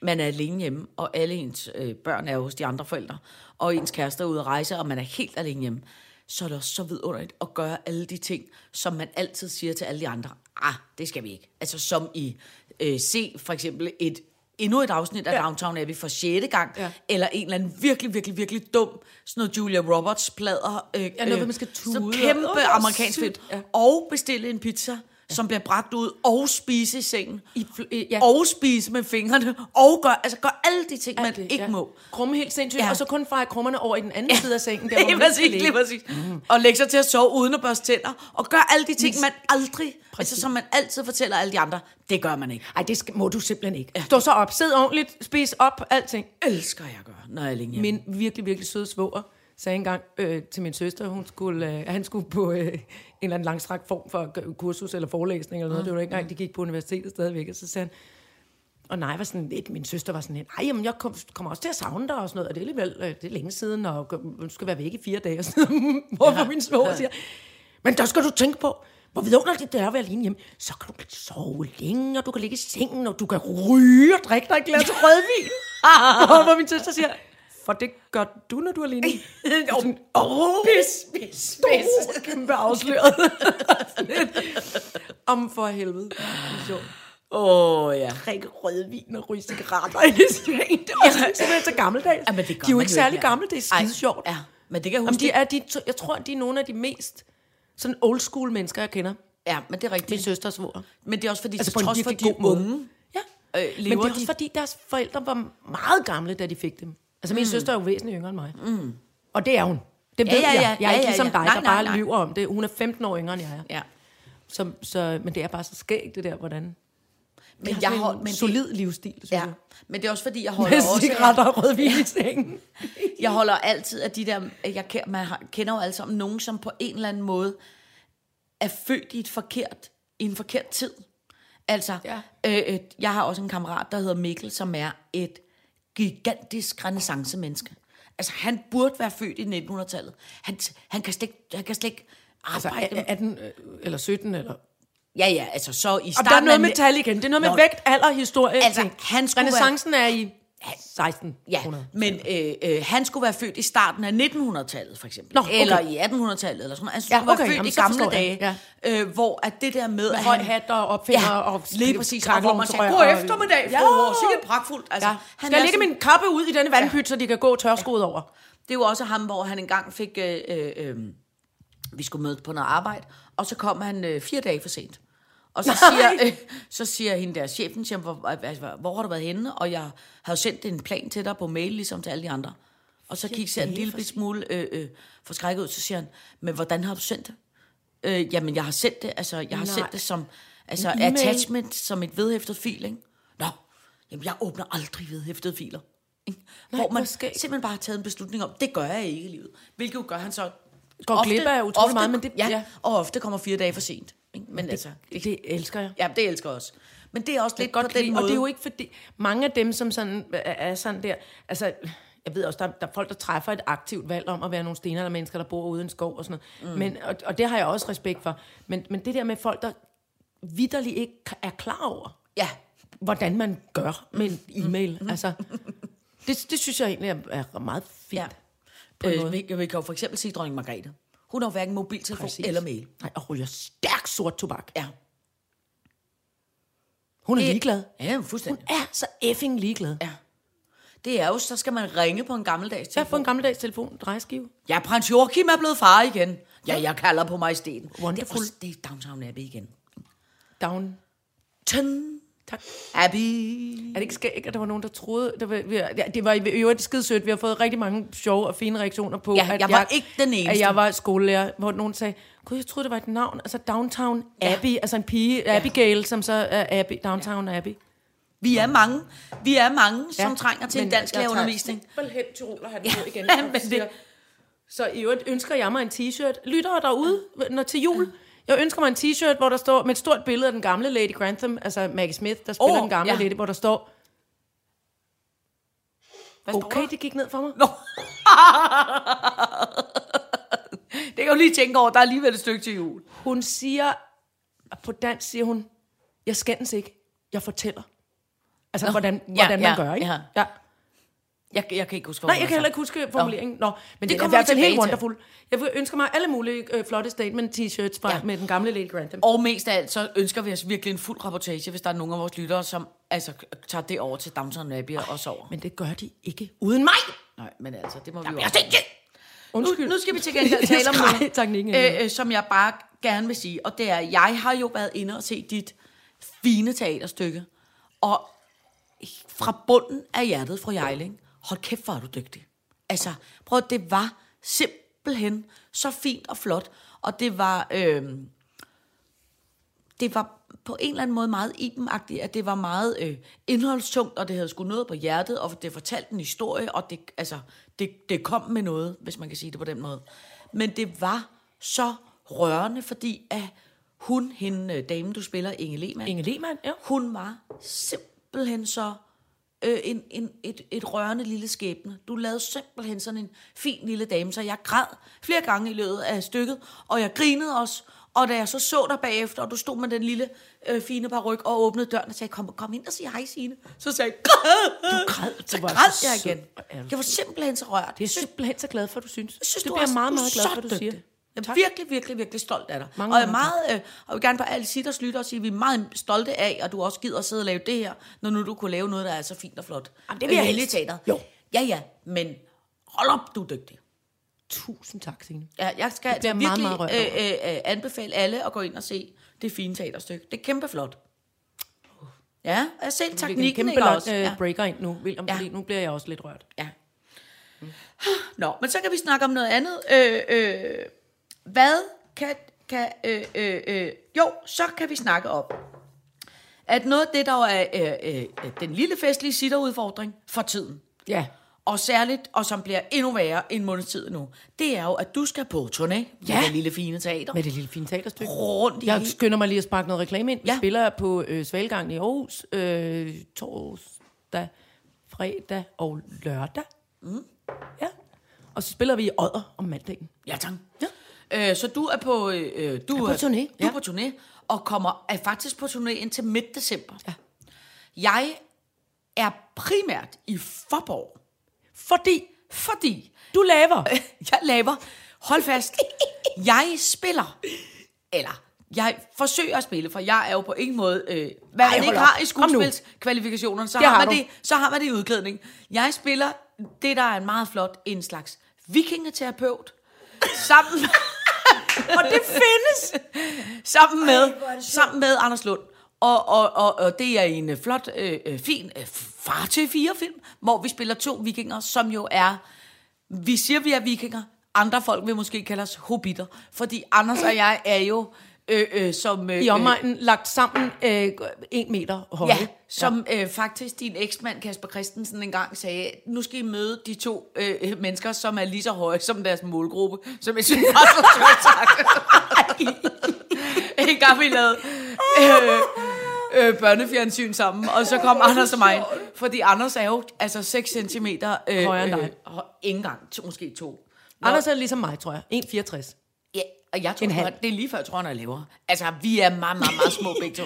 Speaker 3: man er alene hjemme, og alle ens øh, børn er hos de andre forældre, og ens kæreste er ude at rejse, og man er helt alene hjemme, så er det også så vidunderligt at gøre alle de ting, som man altid siger til alle de andre. Ah, det skal vi ikke. Altså som i øh, se for eksempel et endnu et afsnit af ja. Downtown Abbey for sjette gang, ja. Eller en eller anden virkelig, virkelig, virkelig dum, sådan noget Julia Roberts plader. Øh,
Speaker 4: Ja, noget, hvor man skal
Speaker 3: Så
Speaker 4: tude, og-
Speaker 3: kæmpe
Speaker 4: er
Speaker 3: amerikansk fedt.
Speaker 4: Ja.
Speaker 3: Og bestille en pizza, som bliver bragt ud, og spise i sengen.
Speaker 4: I, øh, ja.
Speaker 3: Og spise med fingrene, og gør, altså gør alle de ting, man
Speaker 4: det,
Speaker 3: ikke
Speaker 4: ja.
Speaker 3: må.
Speaker 4: Krumme helt sindssygt,
Speaker 3: Ja.
Speaker 4: og så kun fra krummerne over i den anden ja. side af sengen. <laughs> Der, hvor
Speaker 3: Lige præcis, lige præcis. Og lægge sig til at sove uden at børste tænder, og gør alle de ting, man aldrig, altså som man altid fortæller alle de andre, det gør man ikke.
Speaker 4: Ej, det skal, må du simpelthen ikke. Stå så op, sid ordentligt, spis op, alting.
Speaker 3: Elsker jeg at gøre, når jeg er alene.
Speaker 4: Min virkelig, virkelig søde svoger sagde engang øh, til min søster, hun skulle, øh, han skulle på øh, en eller anden langstrakt form for kursus eller forelæsning eller noget. Det var ikke engang, de gik på universitetet stadigvæk. Og så sagde han, og nej, var sådan lidt, min søster var sådan lidt, nej, jamen, jeg kom, kommer også til at savne dig og sådan noget, og det er alligevel, øh, det er længe siden, og du skal være væk i fire dage <laughs> og sådan noget. Hvorfor min svoger siger, men der skal du tænke på, hvor vidunderligt det er at være alene hjemme. Så kan du sove længe, og du kan ligge i sengen, og du kan ryge og drikke dig et glas rødvin. <laughs> og hvor min søster siger, for det gør du, når du er alene. <laughs> Åh, oh,
Speaker 3: Pis, pis, pis.
Speaker 4: kæmpe afsløret. <laughs> Om for helvede. Det.
Speaker 3: Åh, oh, ja.
Speaker 4: Drikke rødvin og ryge cigaretter i det sengen. Det var simpelthen så gammeldags.
Speaker 3: Jamen, det gør
Speaker 4: de er jo ikke særlig gamle, det er skide sjovt.
Speaker 3: Ja, men det kan jeg
Speaker 4: Jamen,
Speaker 3: huske.
Speaker 4: de er, de, jeg tror, de er nogle af de mest sådan old school mennesker, jeg kender.
Speaker 3: Ja, men det er
Speaker 4: Min
Speaker 3: rigtigt.
Speaker 4: søsters svoger.
Speaker 3: Men det er også fordi,
Speaker 4: Altså
Speaker 3: til trods for, de unge,
Speaker 4: Ja.
Speaker 3: øh,
Speaker 4: Men
Speaker 3: lever
Speaker 4: det er
Speaker 3: de...
Speaker 4: også fordi, deres forældre var meget gamle, da de fik dem. Altså min mm. søster er jo væsentligt yngre end mig. Mm. Og det er hun. Det ved
Speaker 3: ja,
Speaker 4: jeg.
Speaker 3: ja,
Speaker 4: Jeg er
Speaker 3: ja,
Speaker 4: ikke ligesom
Speaker 3: ja.
Speaker 4: dig,
Speaker 3: Nej,
Speaker 4: der
Speaker 3: nej,
Speaker 4: bare
Speaker 3: nej.
Speaker 4: lyver om det. Hun er 15 år yngre end jeg er.
Speaker 3: Ja.
Speaker 4: Så, så, men det er bare så skægt, det der, hvordan...
Speaker 3: Men
Speaker 4: har
Speaker 3: jeg hold,
Speaker 4: en
Speaker 3: men
Speaker 4: solid livsstil, synes
Speaker 3: Ja,
Speaker 4: jeg.
Speaker 3: men det er også fordi, jeg <laughs> holder
Speaker 4: Med
Speaker 3: også...
Speaker 4: cigaretter og rødvin i sengen.
Speaker 3: Jeg holder altid af de der... Jeg kender, man har, kender jo alle sammen nogen, som på en eller anden måde er født i et forkert, i en forkert tid. Altså,
Speaker 4: Ja.
Speaker 3: øh, øh, jeg har også en kammerat, der hedder Mikkel, som er et gigantisk renaissance-menneske. altså han burde være født i 1900-tallet. Han, han, kan slet ikke, han kan slet ikke
Speaker 4: Altså,
Speaker 3: arbejde. med-
Speaker 4: 18 øh, eller 17 eller...
Speaker 3: ja, ja, altså så i
Speaker 4: Og
Speaker 3: starten
Speaker 4: der er noget med tal igen. Det er noget med
Speaker 3: Nå,
Speaker 4: vægt, alder, historie.
Speaker 3: Altså,
Speaker 4: ting.
Speaker 3: han skulle
Speaker 4: Renaissancen er i 16.
Speaker 3: Ja, men øh, øh, han skulle være født i starten af 1900-tallet, for eksempel.
Speaker 4: Nå, okay.
Speaker 3: Eller i 1800-tallet, eller sådan noget. Han skulle
Speaker 4: Ja,
Speaker 3: være
Speaker 4: okay,
Speaker 3: født
Speaker 4: jamen,
Speaker 3: i gamle dage, ja. øh, hvor at det der med... at
Speaker 4: høj hat og opfinder og
Speaker 3: lige præcis, og hvor man sagde, god
Speaker 4: og-
Speaker 3: eftermiddag,
Speaker 4: Ja.
Speaker 3: fru, ja. sikkert pragtfuldt. Altså,
Speaker 4: Ja.
Speaker 3: han
Speaker 4: Skal jeg lægge
Speaker 3: sådan-
Speaker 4: min kappe ud i denne vandpyt, så de kan gå tørskoet over?
Speaker 3: Det er jo også ham, hvor han engang fik... Øh, øh, øh, vi skulle møde på noget arbejde, og så kom han øh, fire dage for sent. Og så siger, øh, <laughs> så siger hende der chefen, siger, hvor, hvor, hvor har du været henne? Og jeg har sendt en plan til dig på mail, ligesom til alle de andre. Og så gik jeg en lille bit smule øh, øh, forskrækket ud, så siger han, men hvordan har du sendt det? Øh, jamen, jeg har sendt det, altså, jeg har
Speaker 4: Nej.
Speaker 3: sendt det som altså,
Speaker 4: e-mail?
Speaker 3: attachment, som et vedhæftet fil, ikke? Nå, jamen, jeg åbner aldrig vedhæftede filer. Ikke?
Speaker 4: Nej,
Speaker 3: Hvor man
Speaker 4: skægt.
Speaker 3: simpelthen bare har taget en beslutning om, det gør jeg ikke i livet. Hvilket jo gør han så...
Speaker 4: Går glip af utrolig meget, men det-
Speaker 3: ja.
Speaker 4: ja,
Speaker 3: og ofte kommer fire dage for sent. Ikke? Men det, altså,
Speaker 4: Det, det elsker jeg.
Speaker 3: ja, det elsker jeg også. Men det er også lidt
Speaker 4: godt
Speaker 3: på den
Speaker 4: lide,
Speaker 3: måde.
Speaker 4: og det er jo ikke fordi, mange af dem, som sådan, er- sådan der, altså, jeg ved også, der, der er folk, der træffer et aktivt valg om at være nogle stenere mennesker, der bor ude i en skov og sådan noget. Mm. Men, og, og det har jeg også respekt for. Men, men det der med folk, der vidderligt ikke er klar over,
Speaker 3: Ja,
Speaker 4: hvordan man gør med en e-mail. Mm. Altså, det, det synes jeg egentlig er, er meget fint.
Speaker 3: ja. Øh, vi, vi kan jo for eksempel sige dronning Margrethe. Hun har hverken mobiltelefon
Speaker 4: Præcis.
Speaker 3: eller mail.
Speaker 4: Nej, og ryger stærk sort tobak.
Speaker 3: Ja.
Speaker 4: Hun er
Speaker 3: Det-
Speaker 4: ligeglad.
Speaker 3: Ja,
Speaker 4: Hun
Speaker 3: fuldstændig.
Speaker 4: er så effing ligeglad.
Speaker 3: Ja. Det er jo, så skal man ringe på en gammeldags telefon.
Speaker 4: fået en gammeldags telefon, drejeskive.
Speaker 3: Ja, prins Joachim er blevet far igen. Ja, jeg kalder på majesteten. Det er,
Speaker 4: Wonderful.
Speaker 3: det er Downtown Abbey igen.
Speaker 4: Down.
Speaker 3: Tøn.
Speaker 4: Tak.
Speaker 3: Abbey.
Speaker 4: Er det ikke skægt, at der var nogen, der troede... Der var, vi- ja, det var i øvrigt skide sødt. Vi har fået rigtig mange sjove og fine reaktioner på,
Speaker 3: Ja,
Speaker 4: at
Speaker 3: jeg var ikke den eneste.
Speaker 4: At jeg var skolelærer, hvor nogen sagde, gud, jeg troede, det var et navn. Altså Downtown
Speaker 3: Ja.
Speaker 4: Abbey, altså en pige, Abigail, som så er Abbey, Downtown Abbey.
Speaker 3: Vi er mange, vi er mange ja, som
Speaker 4: Ja,
Speaker 3: trænger til en dansk
Speaker 4: jeg tager
Speaker 3: undervisning.
Speaker 4: simpelthen Tyroler han
Speaker 3: Ja,
Speaker 4: på igen. <laughs>
Speaker 3: men
Speaker 4: og
Speaker 3: det-
Speaker 4: Så i øvrigt ønsker jeg mig en t-shirt. Lytter derude, når til jul. Jeg ønsker mig en t-shirt, hvor der står med et stort billede af den gamle Lady Grantham, altså Maggie Smith, der spiller
Speaker 3: Åh,
Speaker 4: den gamle
Speaker 3: ja.
Speaker 4: lady, hvor der står,
Speaker 3: Hvad står
Speaker 4: okay,
Speaker 3: der?
Speaker 4: det gik ned for mig.
Speaker 3: Nå. <laughs> det kan du lige tænke over, der er alligevel et stykke til jul.
Speaker 4: Hun siger, på dansk siger hun, jeg skændes ikke, jeg fortæller. Altså,
Speaker 3: Nå,
Speaker 4: hvordan,
Speaker 3: ja,
Speaker 4: hvordan man
Speaker 3: ja,
Speaker 4: gør, ikke?
Speaker 3: ja.
Speaker 4: ja.
Speaker 3: Jeg, jeg kan ikke huske,
Speaker 4: Nej, jeg kan heller ikke huske formuleringen. Nå, men det, det er i
Speaker 3: kommer vi
Speaker 4: hvert fald helt wonderful. Jeg ønsker mig alle mulige øh, flotte statement-t-shirts fra,
Speaker 3: Ja.
Speaker 4: med den gamle Lady Grantham.
Speaker 3: Og mest af alt, så ønsker vi os virkelig en fuld rapportage, hvis der er nogen af vores lyttere, som altså, tager det over til Downton Abbey og sover.
Speaker 4: Men det gør de ikke uden mig.
Speaker 3: Nej, men altså, det må vi jo også.
Speaker 4: tænker- Undskyld.
Speaker 3: Nu, nu skal vi til gengæld <laughs> tale om noget, øh, øh, som jeg bare gerne vil sige. Og det er, jeg har jo været inde og se dit fine teaterstykke. Og fra bunden af hjertet, fru Jejling, hold kæft, hvor er du dygtig. Altså, prøv, det var simpelthen så fint og flot. Og det var... Øh, det var på en eller anden måde meget ibenagtigt, at det var meget øh, indholdstungt, og det havde sgu noget på hjertet, og det fortalte en historie, og det, altså, det, det kom med noget, hvis man kan sige det på den måde. Men det var så rørende, fordi at hun, hende øh, dame, du spiller, Inge Lehmann,
Speaker 4: Inge Lehmann, ja.
Speaker 3: hun var simpelthen så øh, en, en, et, et rørende lille skæbne. Du lavede simpelthen sådan en fin lille dame, så jeg græd flere gange i løbet af stykket, og jeg grinede også. Og da jeg så så dig bagefter, og du stod med den lille øh, fine paryk og åbnede døren og sagde, kom, kom ind og sig hej, Signe. Så sagde jeg, græd!
Speaker 4: Du græd.
Speaker 3: Så
Speaker 4: Du var
Speaker 3: græd
Speaker 4: så
Speaker 3: jeg igen. Jeg var simpelthen så rørt.
Speaker 4: Det er simpelthen så glad for, du synes.
Speaker 3: Jeg synes,
Speaker 4: det
Speaker 3: du
Speaker 4: bliver
Speaker 3: er,
Speaker 4: jeg meget, meget glad
Speaker 3: så
Speaker 4: for, du siger.
Speaker 3: Jeg er
Speaker 4: Tak.
Speaker 3: virkelig, virkelig, virkelig stolt af dig.
Speaker 4: Mange,
Speaker 3: og jeg, er meget, øh, og jeg vil gerne på alle sider lytte og sige, at vi er meget stolte af, at du også gider at sidde og lave det her, når nu du kunne lave noget, der er så fint og flot.
Speaker 4: Jamen, det vil jeg
Speaker 3: Øh,
Speaker 4: helst.
Speaker 3: i teateret.
Speaker 4: Jo.
Speaker 3: Ja, ja, men hold op, du er dygtig.
Speaker 4: Tusind tak, Signe.
Speaker 3: Ja, jeg skal altså
Speaker 4: jeg
Speaker 3: virkelig
Speaker 4: meget, meget
Speaker 3: øh, øh, øh, anbefale alle at gå ind og se det fine teaterstykke. Det er kæmpe flot. Ja, og jeg selv
Speaker 4: en
Speaker 3: teknikken
Speaker 4: kæmpe
Speaker 3: ikke
Speaker 4: lang
Speaker 3: også.
Speaker 4: øh,
Speaker 3: Ja.
Speaker 4: breaker ind nu, William,
Speaker 3: Ja.
Speaker 4: fordi nu bliver jeg også lidt rørt.
Speaker 3: Ja. Nå, men så kan vi snakke om noget andet. Øh, øh, hvad kan... kan øh, øh, øh, jo, så kan vi snakke om, at noget af det, der er øh, øh, den lille festlige sitterudfordring for tiden,
Speaker 4: Ja.
Speaker 3: og særligt, og som bliver endnu værre en måneds tid nu, det er jo, at du skal på turné med
Speaker 4: Ja.
Speaker 3: det lille fine teater.
Speaker 4: Med det lille fine teaterstykke.
Speaker 3: rundt i
Speaker 4: Jeg
Speaker 3: hele-
Speaker 4: skynder mig lige at sparke noget reklame ind. Vi
Speaker 3: Ja.
Speaker 4: ja. spiller på øh, Svalgangen i Aarhus øh, torsdag, fredag og lørdag. Mm. Ja. og så spiller vi i Odder om mandagen.
Speaker 3: Ja, tak. Ja. Øh, så du er på, øh, du
Speaker 4: på turné,
Speaker 3: Du
Speaker 4: ja.
Speaker 3: er på turné, og kommer, er faktisk på turné indtil midt december. Ja. Jeg er primært i Forborg,
Speaker 4: Fordi
Speaker 3: fordi
Speaker 4: du laver. <laughs>
Speaker 3: jeg laver, hold fast, jeg spiller, eller jeg forsøger at spille, for jeg er jo på ingen måde, øh, hvad
Speaker 4: Ej,
Speaker 3: man ikke
Speaker 4: op.
Speaker 3: har i skuespilskvalifikationerne, så
Speaker 4: Det
Speaker 3: har, man
Speaker 4: du.
Speaker 3: det, så har man det i udklædning. Jeg spiller det, der er en meget flot, en slags vikingeterapeut, sammen
Speaker 4: og det findes.
Speaker 3: sammen med, sammen med Anders Lund. Og, og, og, og det er en øh, flot, øh, øh, fin øh, far til fire film, hvor vi spiller to vikinger, som jo er, vi siger, vi er vikinger, andre folk vil måske kalde os hobitter, fordi Anders og jeg er jo øh, øh, som... Øh,
Speaker 4: I omegnen lagt sammen øh, en meter høje.
Speaker 3: Ja, som øh, faktisk din eksmand Kasper Christensen engang sagde, nu skal I møde de to øh, mennesker, som er lige så høje som deres målgruppe, som jeg synes var så sjovt <laughs> en gang vi lavede øh, øh, børnefjernsyn sammen, og så kom Anders og mig, fordi Anders er jo altså 6 cm øh,
Speaker 4: Højere end dig.
Speaker 3: Øh, ikke engang, to, måske to. Nå,
Speaker 4: Anders er ligesom mig, tror jeg. 1,64.
Speaker 3: Og jeg tror,
Speaker 4: En halv.
Speaker 3: det er lige før, jeg tror, han er lavere. Altså, vi er meget, meget, meget små begge to.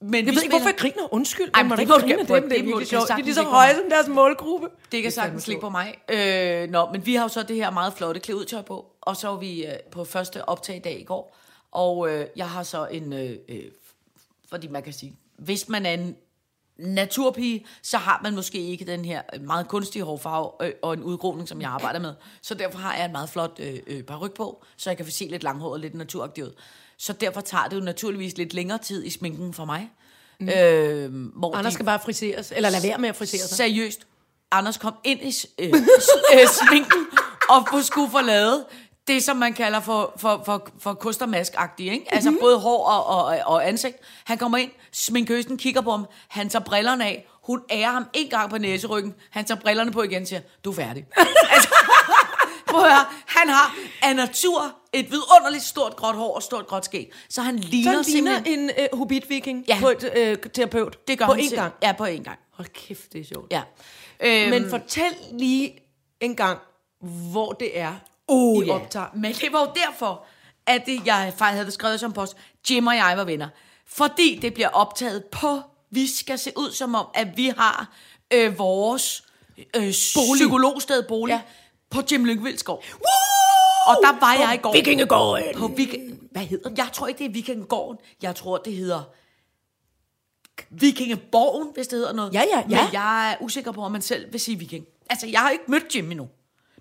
Speaker 3: Men
Speaker 4: Jeg ved ikke, hvorfor jeg griner. Undskyld.
Speaker 3: Ej,
Speaker 4: men
Speaker 3: det
Speaker 4: ikke
Speaker 3: må
Speaker 4: grine
Speaker 3: gerne-
Speaker 4: dem. Det er virkelig sjovt. De er lige så høje som deres målgruppe.
Speaker 3: Det kan sagtens ligge på mig. Øh, nå, men vi har jo så det her meget flotte klædetøj på, og så var vi øh, på første optag i dag i går, og øh, jeg har så en, øh, øh, fordi man kan sige, hvis man er en naturpige, så har man måske ikke den her meget kunstige hårfarve øh, og en udgroning, som jeg arbejder med. Så derfor har jeg en meget flot øh, øh, paryk på, så jeg kan se lidt langhåret og lidt naturagtigt ud. Så derfor tager det jo naturligvis lidt længere tid i sminken for mig. Mm. Øh, hvor
Speaker 4: Anders
Speaker 3: de-
Speaker 4: skal bare friseres. Eller lade være med at frisere sig.
Speaker 3: Seriøst. Anders kom ind i øh, øh, sminken og få- skulle få lavet det, som man kalder for, for, for, for kostermask-agtigt, ikke? Altså
Speaker 4: Mhm.
Speaker 3: mm-hmm. både hår og, og, og ansigt. Han kommer ind, sminkøsen kigger på ham, han tager brillerne af, hun ærer ham en gang på næseryggen, han tager brillerne på igen og siger, du er færdig. <laughs> altså, prøv at høre, han har af natur et vidunderligt stort gråt hår og stort gråt skæg, så han
Speaker 4: Så
Speaker 3: ligner,
Speaker 4: han ligner en uh, hobbit-viking
Speaker 3: Ja.
Speaker 4: på et uh, terapeut.
Speaker 3: Det gør
Speaker 4: på
Speaker 3: han
Speaker 4: én gang.
Speaker 3: Ja, på en gang.
Speaker 4: Hold kæft, det er sjovt.
Speaker 3: Ja. Øhm,
Speaker 4: Men fortæl lige en gang, hvor det er,
Speaker 3: Oh,
Speaker 4: I
Speaker 3: ja.
Speaker 4: optager.
Speaker 3: Men det var jo derfor, at det, jeg faktisk havde skrevet som post, Jim og jeg var venner. Fordi det bliver optaget på, vi skal se ud som om, at vi har øh, vores øh, psykologsted bolig
Speaker 4: Ja.
Speaker 3: på Jim Lyngvilds gård. Og der var jeg i går.
Speaker 4: Vikingegården.
Speaker 3: På Vik- Hvad hedder det? Jeg tror ikke, det er Vikingegården. Jeg tror, det hedder Vikingeborgen, hvis det hedder noget.
Speaker 4: Ja, ja, ja.
Speaker 3: Men jeg er usikker på, om man selv vil sige viking. Altså, jeg har ikke mødt Jim endnu.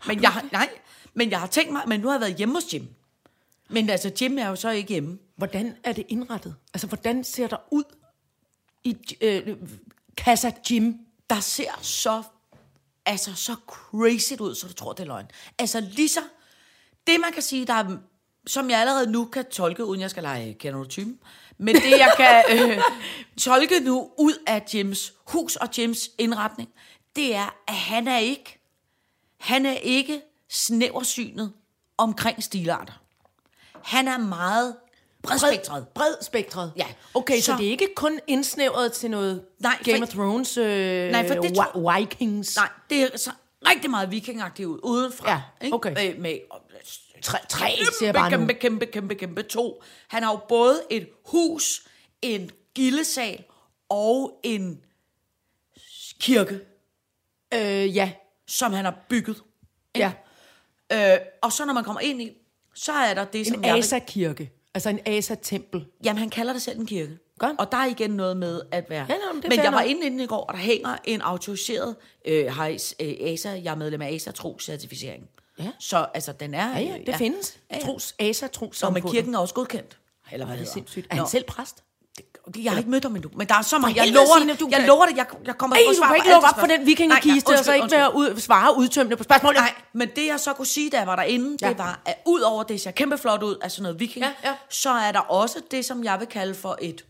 Speaker 3: Men jeg har, nej, men jeg har tænkt mig, men nu har jeg været hjemme hos Jim. Men altså, Jim er jo så ikke hjemme.
Speaker 4: Hvordan er det indrettet? Altså, hvordan ser der ud i øh, Casa Jim?
Speaker 3: Der ser så, altså, så crazy ud, så du tror, det er løgn. Altså, lige så, det man kan sige, der er, som jeg allerede nu kan tolke, uden jeg skal lege kender du typen, men det jeg kan <laughs> øh, tolke nu ud af Jims hus og Jims indretning, det er, at han er ikke, han er ikke snæversynet omkring stilarter. Han er meget bredspektret.
Speaker 4: Bred spektret.
Speaker 3: Ja.
Speaker 4: Okay, så,
Speaker 3: Så-
Speaker 4: det er ikke kun indsnævret til noget
Speaker 3: Nej, for-
Speaker 4: Game of Thrones, øh,
Speaker 3: Nej, for det
Speaker 4: Wi- Vikings.
Speaker 3: Nej, det er så rigtig meget vikingagtigt ud, udenfra.
Speaker 4: Ja,
Speaker 3: ikke?
Speaker 4: okay.
Speaker 3: Med, med
Speaker 4: Tre, tre siger jeg bare nu.
Speaker 3: kæmpe, kæmpe, kæmpe, kæmpe to. Han har jo både et hus, en gildesal og en kirke,
Speaker 4: Øh, ja.
Speaker 3: Som han har bygget.
Speaker 4: ja.
Speaker 3: Øh, og så når man kommer ind i, så er der det, som
Speaker 4: En
Speaker 3: jeg vil-
Speaker 4: Asa-kirke. Altså en Asa-tempel.
Speaker 3: Jamen, han kalder det selv en kirke.
Speaker 4: Godt.
Speaker 3: Og der er igen noget med at være...
Speaker 4: Ja, nå, men det
Speaker 3: men jeg var inde inden i går, og der hænger en autoriseret øh, hejs, øh, ASA, jeg er medlem af ASA Tro certificering.
Speaker 4: Ja.
Speaker 3: Så altså, den er...
Speaker 4: Ja, ja, det findes.
Speaker 3: Ja, ja.
Speaker 4: Tros, Asa, tros.
Speaker 3: Og med kirken er også godkendt. Eller hvad
Speaker 4: Det er sindssygt. Er
Speaker 3: Nå,
Speaker 4: han selv præst?
Speaker 3: Jeg har ikke mødt ham endnu, men der er så mange. Jeg lover,
Speaker 4: Signe, du
Speaker 3: jeg
Speaker 4: kan-
Speaker 3: lover det, jeg, jeg kommer
Speaker 4: Ej,
Speaker 3: til at
Speaker 4: du
Speaker 3: svare
Speaker 4: kan ikke lukke op for den vikingekiste, og så ikke være ud, svare udtømmende på spørgsmålet.
Speaker 3: Nej, men det jeg så kunne sige, da jeg var derinde, ja. Det var, at ud over det ser kæmpe flot ud, altså noget viking,
Speaker 4: Ja, ja.
Speaker 3: så er der også det, som jeg vil kalde for et,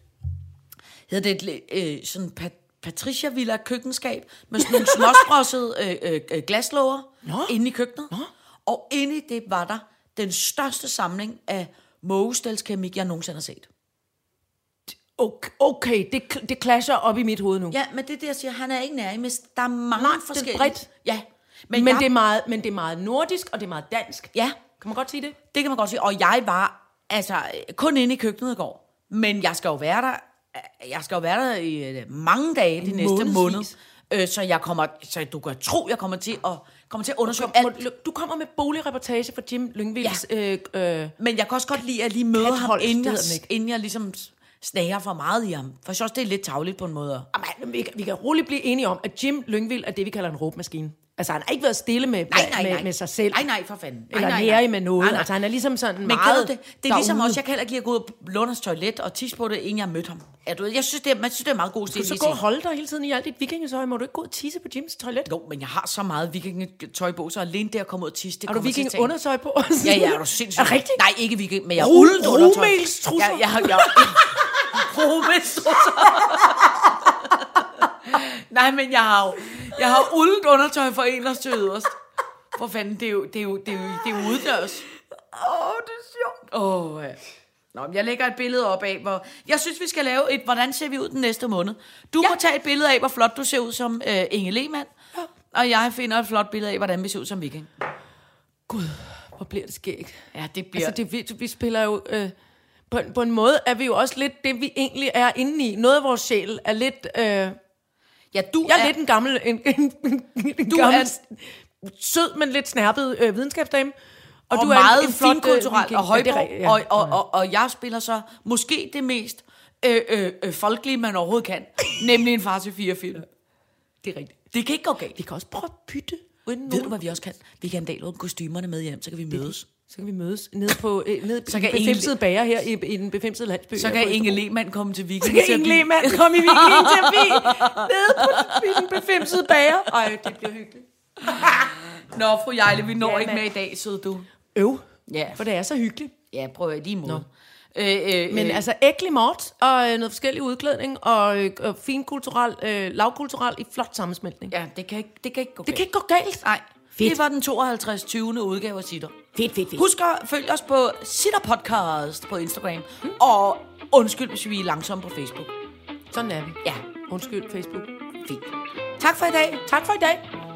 Speaker 3: hedder det et øh, sådan pat, Patricia Villa køkkenskab, med sådan nogle <laughs> småsprossede øh, øh, øh, glaslåger
Speaker 4: Nå.
Speaker 3: inde i køkkenet. Nå. Og inde i det var der den største samling af mågestelskeramik, jeg nogensinde har set.
Speaker 4: Okay, okay det, det clasher op i mit hoved nu.
Speaker 3: Ja, men det er det, jeg siger, han er ikke nær i, men der er mange
Speaker 4: Nej, det er
Speaker 3: forskellige...
Speaker 4: bredt.
Speaker 3: Ja,
Speaker 4: Men, men,
Speaker 3: jeg-
Speaker 4: det er meget, men det er meget nordisk, og det er meget dansk.
Speaker 3: Ja,
Speaker 4: Kan man godt sige det?
Speaker 3: det kan man godt sige. Og jeg var altså kun inde i køkkenet i går. Men jeg skal jo være der, jeg skal jo være der i øh, mange dage de næste måned. Øh, så jeg kommer, så du kan tro, jeg kommer til at, kommer til at undersøge
Speaker 4: Kom,
Speaker 3: alt.
Speaker 4: du kommer med boligreportage fra Jim Lyngvilds... Ja. Øh, øh,
Speaker 3: Men jeg kan også godt lide, at lige møder ham, inden jeg, inden jeg ligesom snager for meget i ham. For jeg også, det er lidt tavligt på en måde.
Speaker 4: Jamen, vi, kan, vi kan roligt blive enige om, at Jim Lyngvild er det, vi kalder en råbmaskine. Altså, han har ikke været stille med,
Speaker 3: Nej, nej,
Speaker 4: med,
Speaker 3: nej.
Speaker 4: med sig selv.
Speaker 3: Nej, nej, for fanden. Nej,
Speaker 4: Eller
Speaker 3: nej,
Speaker 4: nære
Speaker 3: nej.
Speaker 4: med noget.
Speaker 3: Nej, nej.
Speaker 4: Altså, han er ligesom sådan
Speaker 3: Men
Speaker 4: meget
Speaker 3: det? Det er ligesom
Speaker 4: derude.
Speaker 3: også, jeg kan heller ikke gå ud og låne hans toilet og tisse på det, inden jeg mødte ham. Ja, du, jeg synes, det er, man synes, det er meget god stil.
Speaker 4: Du så gå og holde dig hele tiden i alt dit vikingetøj. Må du ikke gå og tisse på Jims toilet?
Speaker 3: Jo, men jeg har så meget vikingetøj på, så alene det at komme ud og tisse, det
Speaker 4: Har du
Speaker 3: tage-
Speaker 4: vikingeundertøj på?
Speaker 3: Ja, ja, er du sindssygt.
Speaker 4: Er rigtigt?
Speaker 3: Nej, ikke viking, men jeg har
Speaker 4: Ru-
Speaker 3: uldet undertøj. Jeg, jeg, jeg, Rumelstrusser. <laughs> Nej, men jeg har jo jeg har uldet undertøj fra inderst til yderst. For fanden, det er jo, det er jo, det er jo, det er jo uddørs.
Speaker 4: Åh, oh, det er sjovt.
Speaker 3: Åh, oh, ja. Nå, jeg lægger et billede op af, hvor... Jeg synes, vi skal lave et, hvordan ser vi ud den næste måned. Du ja. må tage et billede af, hvor flot du ser ud som øh, Inge Lehmann. Ja. Og jeg finder et flot billede af, hvordan vi ser ud som viking.
Speaker 4: Gud, hvor bliver det skægt.
Speaker 3: Ja, det bliver...
Speaker 4: Altså, det, vi, vi spiller jo... Øh, på, en- på en måde er vi jo også lidt det, vi egentlig er inde i. Noget af vores sjæl er lidt... Øh, jeg
Speaker 3: ja, du
Speaker 4: er lidt en gammel... En, en, en, en
Speaker 3: Du
Speaker 4: gammel,
Speaker 3: er-
Speaker 4: sød, men lidt snærpet øh, videnskabsdame.
Speaker 3: og,
Speaker 4: du
Speaker 3: og
Speaker 4: er en-
Speaker 3: meget
Speaker 4: en flot, øh,
Speaker 3: finkulturel
Speaker 4: viking.
Speaker 3: og højt,
Speaker 4: Ja, er
Speaker 3: ja, og, og, og, og jeg spiller så måske det mest øh, øh, øh, folkelige, man overhovedet kan. nemlig en far til fire film.
Speaker 4: Det er rigtigt.
Speaker 3: Det kan ikke gå galt.
Speaker 4: Vi kan også prøve at bytte. Uden
Speaker 3: Ved du, hvad vi også kan? Vi kan en dag låne kostymerne med hjem, så kan vi mødes.
Speaker 4: Så kan vi mødes nede på øh, nede
Speaker 3: Så
Speaker 4: så
Speaker 3: kan
Speaker 4: den
Speaker 3: Inge-
Speaker 4: bager her i, i den befimsede landsby.
Speaker 3: Så kan
Speaker 4: på
Speaker 3: Inge. Lehmann komme til
Speaker 4: Så
Speaker 3: weekend.
Speaker 4: kan Inge Lehmann <laughs> komme i weekendterapi nede på i den befimsede bager. Ej, det bliver hyggeligt. <laughs>
Speaker 3: Nå, fru Jejle, vi når
Speaker 4: Ja,
Speaker 3: ikke med i dag, sød du.
Speaker 4: Øv,
Speaker 3: Ja.
Speaker 4: for det er så hyggeligt.
Speaker 3: Ja, prøv at lige måde. Øh, øh,
Speaker 4: Men
Speaker 3: øh,
Speaker 4: altså æglig mort og øh, noget forskellig udklædning og, øh, og fin kulturel, øh, lavkulturel i flot sammensmeltning.
Speaker 3: Ja, det kan ikke, det kan ikke gå
Speaker 4: Det kan ikke gå galt.
Speaker 3: Nej,
Speaker 4: Fedt.
Speaker 3: det var den 52. 20. udgave af Sitter.
Speaker 4: Fedt, fedt, fedt.
Speaker 3: Husk at følge os på Sitter Podcast på Instagram. Mm. Og undskyld, hvis vi er langsomme på Facebook.
Speaker 4: Sådan er vi.
Speaker 3: Ja,
Speaker 4: Undskyld, Facebook.
Speaker 3: fint. Tak for i dag.
Speaker 4: Tak for i dag.